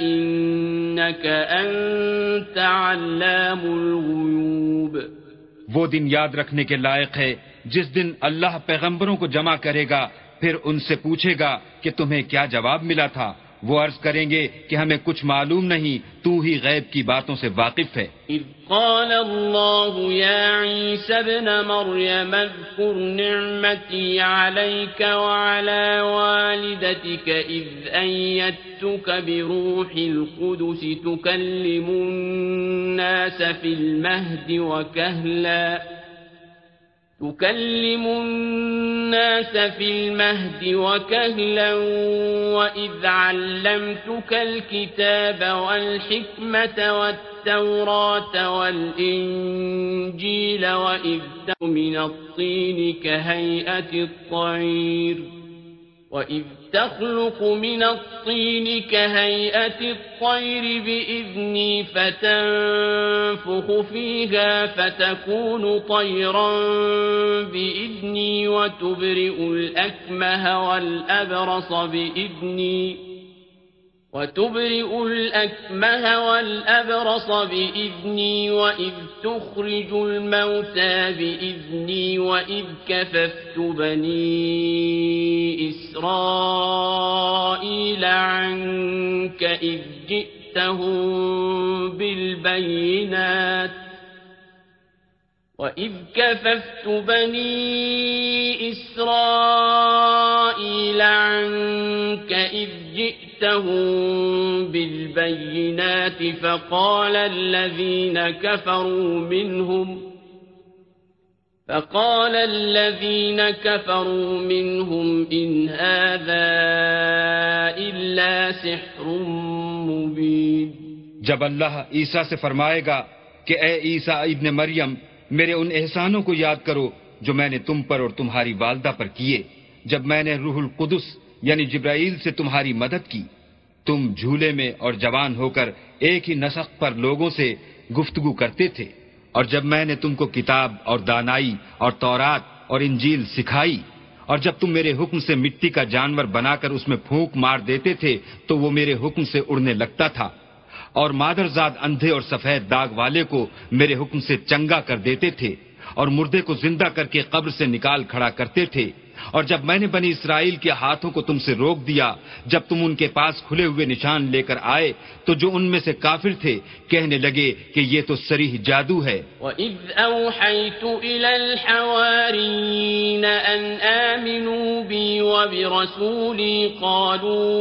إنك أنت علام الغيوب وہ دن یاد رکھنے کے لائق ہے جس دن اللہ پیغمبروں کو جمع کرے گا، پھر ان سے پوچھے گا کہ تمہیں کیا جواب ملا تھا۔ وہ عرض کریں گے کہ ہمیں کچھ معلوم نہیں تو ہی غیب کی باتوں سے واقف ہے إذ قال الله يا عيسى ابن مريم اذكر نعمتي عليك وعلى والدتك إذ أيدتك بروح القدس تكلم الناس في المهد وكهلاً تكلم الناس في المهد وكهلا وإذ علمتك الكتاب والحكمة والتوراة والإنجيل وإذ من الطين كهيئة الطير وإذ تخلق من الطين كهيئة الطير بإذني فتنفخ فيها فتكون طيرا بإذني وتبرئ الأكمه والأبرص بإذني وتبرئ الأكمه والأبرص بإذني وإذ تخرج الموتى بإذني وإذ كففت بني إسرائيل عنك إذ جئتهم بالبينات وإذ كففت بني إسرائيل عنك إذ جئتهم بالبينات فقال الذين كفروا منهم فقال الذين كفروا منهم إن هذا إلا سحر مبين جب اللہ عیسیٰ سے فرمائے گا کہ اے عیسیٰ ابن مریم، میرے ان احسانوں کو یاد کرو جو میں نے تم پر اور تمہاری والدہ پر کیے، جب میں نے روح القدس یعنی جبرائیل سے تمہاری مدد کی۔ تم جھولے میں اور جوان ہو کر ایک ہی نسق پر لوگوں سے گفتگو کرتے تھے۔ اور جب میں نے تم کو کتاب اور دانائی اور تورات اور انجیل سکھائی، اور جب تم میرے حکم سے مٹی کا جانور بنا کر اس میں پھونک مار دیتے تھے، تو وہ میرے حکم سے اڑنے لگتا تھا۔ اور مادرزاد اندھے اور سفید داغ والے کو میرے حکم سے چنگا کر دیتے تھے، اور مردے کو زندہ کر کے قبر سے نکال کھڑا کرتے تھے۔ اور جب میں نے بنی اسرائیل کے ہاتھوں کو تم سے روک دیا جب تم ان کے پاس کھلے ہوئے نشان لے کر آئے تو جو ان میں سے کافر تھے کہنے لگے کہ یہ تو سریح جادو ہے۔ وَإِذْ أَوْحَيْتُ إِلَى الْحَوَارِيِّينَ أَنْ آمِنُوا بِي وَبِرَسُولِي قَالُوا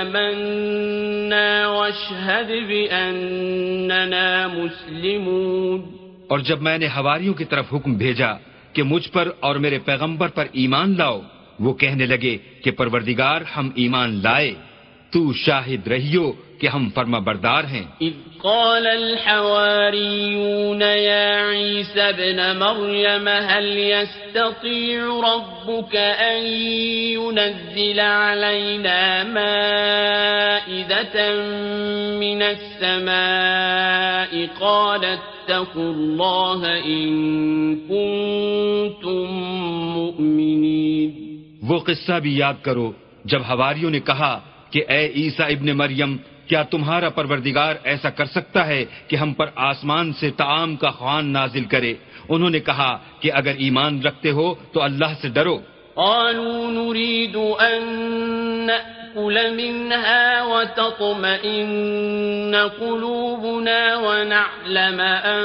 آمَنَّا وَاشْهَدْ بِأَنَّنَا مُسْلِمُونَ۔ اور جب میں نے ہواریوں کی طرف حکم بھیجا کہ مجھ پر اور میرے پیغمبر پر ایمان لاؤ۔ وہ کہنے لگے کہ پروردگار ہم ایمان لائے۔ تو شاہد رہیو کہ ہم فرما بردار ہیں اذ قال الحواريون يا عيسى ابن مريم هل يستطيع ربك أن ينزل علينا مائدة من السماء قالت اتقوا الله إن كنتم مؤمنين وہ قصہ بھی یاد کرو جب ہواریوں نے کہا کہ اے عیسیٰ ابن مریم، کیا تمہارا پروردگار ایسا کر سکتا ہے کہ ہم پر آسمان سے تعام کا خوان نازل کرے؟ انہوں نے کہا کہ اگر ایمان رکھتے ہو تو اللہ سے ڈرو۔ قالوا نريد أن نأكل منها وتطمئن قلوبنا ونعلم أن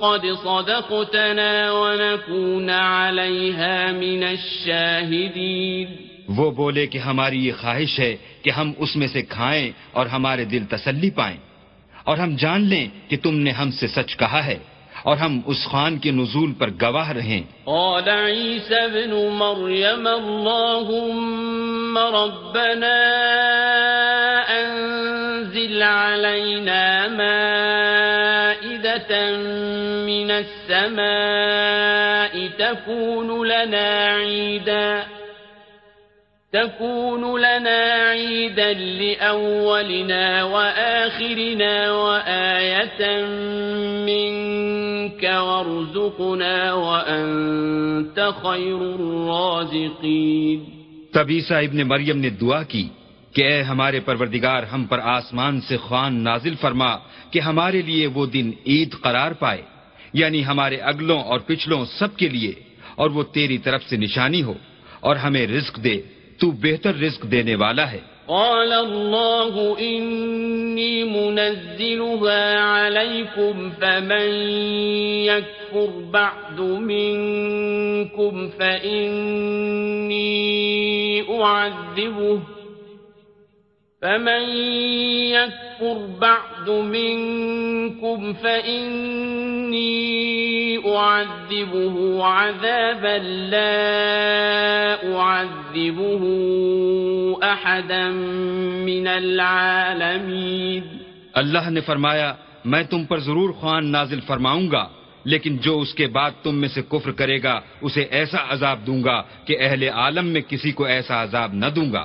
قد صدقتنا ونكون عليها من الشاهدين۔ وہ بولے کہ ہماری یہ خواہش ہے کہ ہم اس میں سے کھائیں اور ہمارے دل تسلی پائیں۔ اور ہم جان لیں کہ تم نے ہم سے سچ کہا ہے اور ہم اس خان کے نزول پر گواہ رہیں۔ قال عيسى ابن مريم اللهم ربنا أنزل علينا مائدة من السماء تكون لنا عيداً تكون لنا عيدا لأولنا وآخرنا وآية منك وارزقنا وأنت خير الرازقين. تب عیسیٰ ابن مریم نے دعا کی کہ اے ہمارے پروردگار ہم پر آسمان سے خوان نازل فرما کہ ہمارے لیے وہ دن عید قرار پائے یعنی ہمارے اگلوں اور پچھلوں سب کے لیے، اور وہ تیری طرف سے نشانی ہو اور ہمیں رزق دے۔ تو بہتر رزق دینے والا ہے۔ قال الله إني منزلها عليكم فمن يكفر بعد منكم فإني أعذبه فمن يكفر بعد منكم فإني أعذبه عذابا لا أعذبه أحدا من العالمين اللہ نے فرمایا، میں تم پر ضرور خوان نازل فرماؤں گا، لیکن جو اس کے بعد تم میں سے کفر کرے گا، اسے ایسا عذاب دوں گا کہ اہل عالم میں کسی کو ایسا عذاب نہ دوں گا۔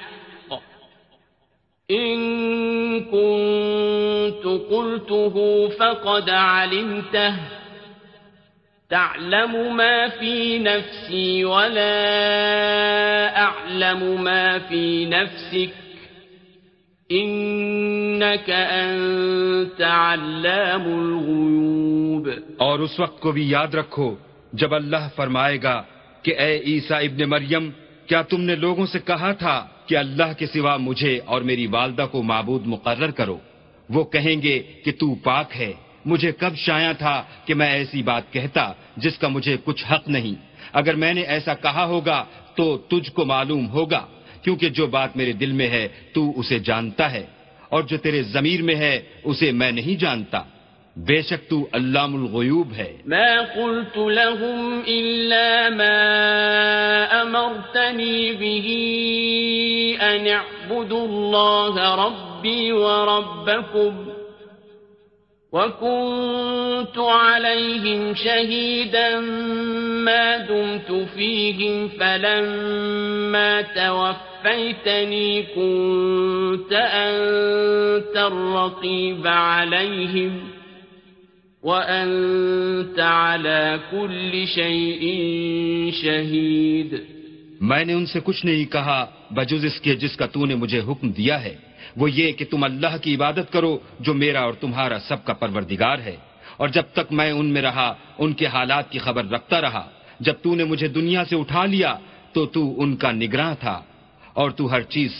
إن كنت قلته فقد علمته. تعلم ما في نفسي ولا أعلم ما في نفسك. إنك أنت علام الغيوب. اور اس وقت کو بھی یاد رکھو جب اللہ فرمائے گا کہ اے عیسیٰ ابن مریم کیا تم نے لوگوں سے کہا تھا کہ اللہ کے سوا مجھے اور میری والدہ کو معبود مقرر کرو؟ وہ کہیں گے کہ تو پاک ہے۔ مجھے کب شایا تھا کہ میں ایسی بات کہتا جس کا مجھے کچھ حق نہیں۔ اگر میں نے ایسا کہا ہوگا تو تجھ کو معلوم ہوگا، کیونکہ جو بات میرے دل میں ہے تو اسے جانتا ہے، اور جو تیرے ضمیر میں ہے اسے میں نہیں جانتا۔ بے شک تو علام الغیوب ہے ما قلت لهم إلا ما أمرتني به أن اعبدوا الله ربي وربكم وكنت عليهم شهيدا ما دمت فيهم فلما توفيتني كنت أنت الرقيب عليهم وأنت على كل شيء شهيد۔ میں نے ان سے کچھ نہیں کہا، بجز اس کے جس کا تو نے مجھے حکم دیا ہے۔ وہ یہ کہ تم اللہ کی عبادت کرو جو میرا اور تمہارا سب کا پروردگار ہے۔ اور جب تک میں ان میں رہا، ان کے حالات کی خبر رکھتا رہا، جب تو نے مجھے دنیا سے اٹھا لیا، تو تو ان کا نگراں تھا۔ اور تو ہر چیز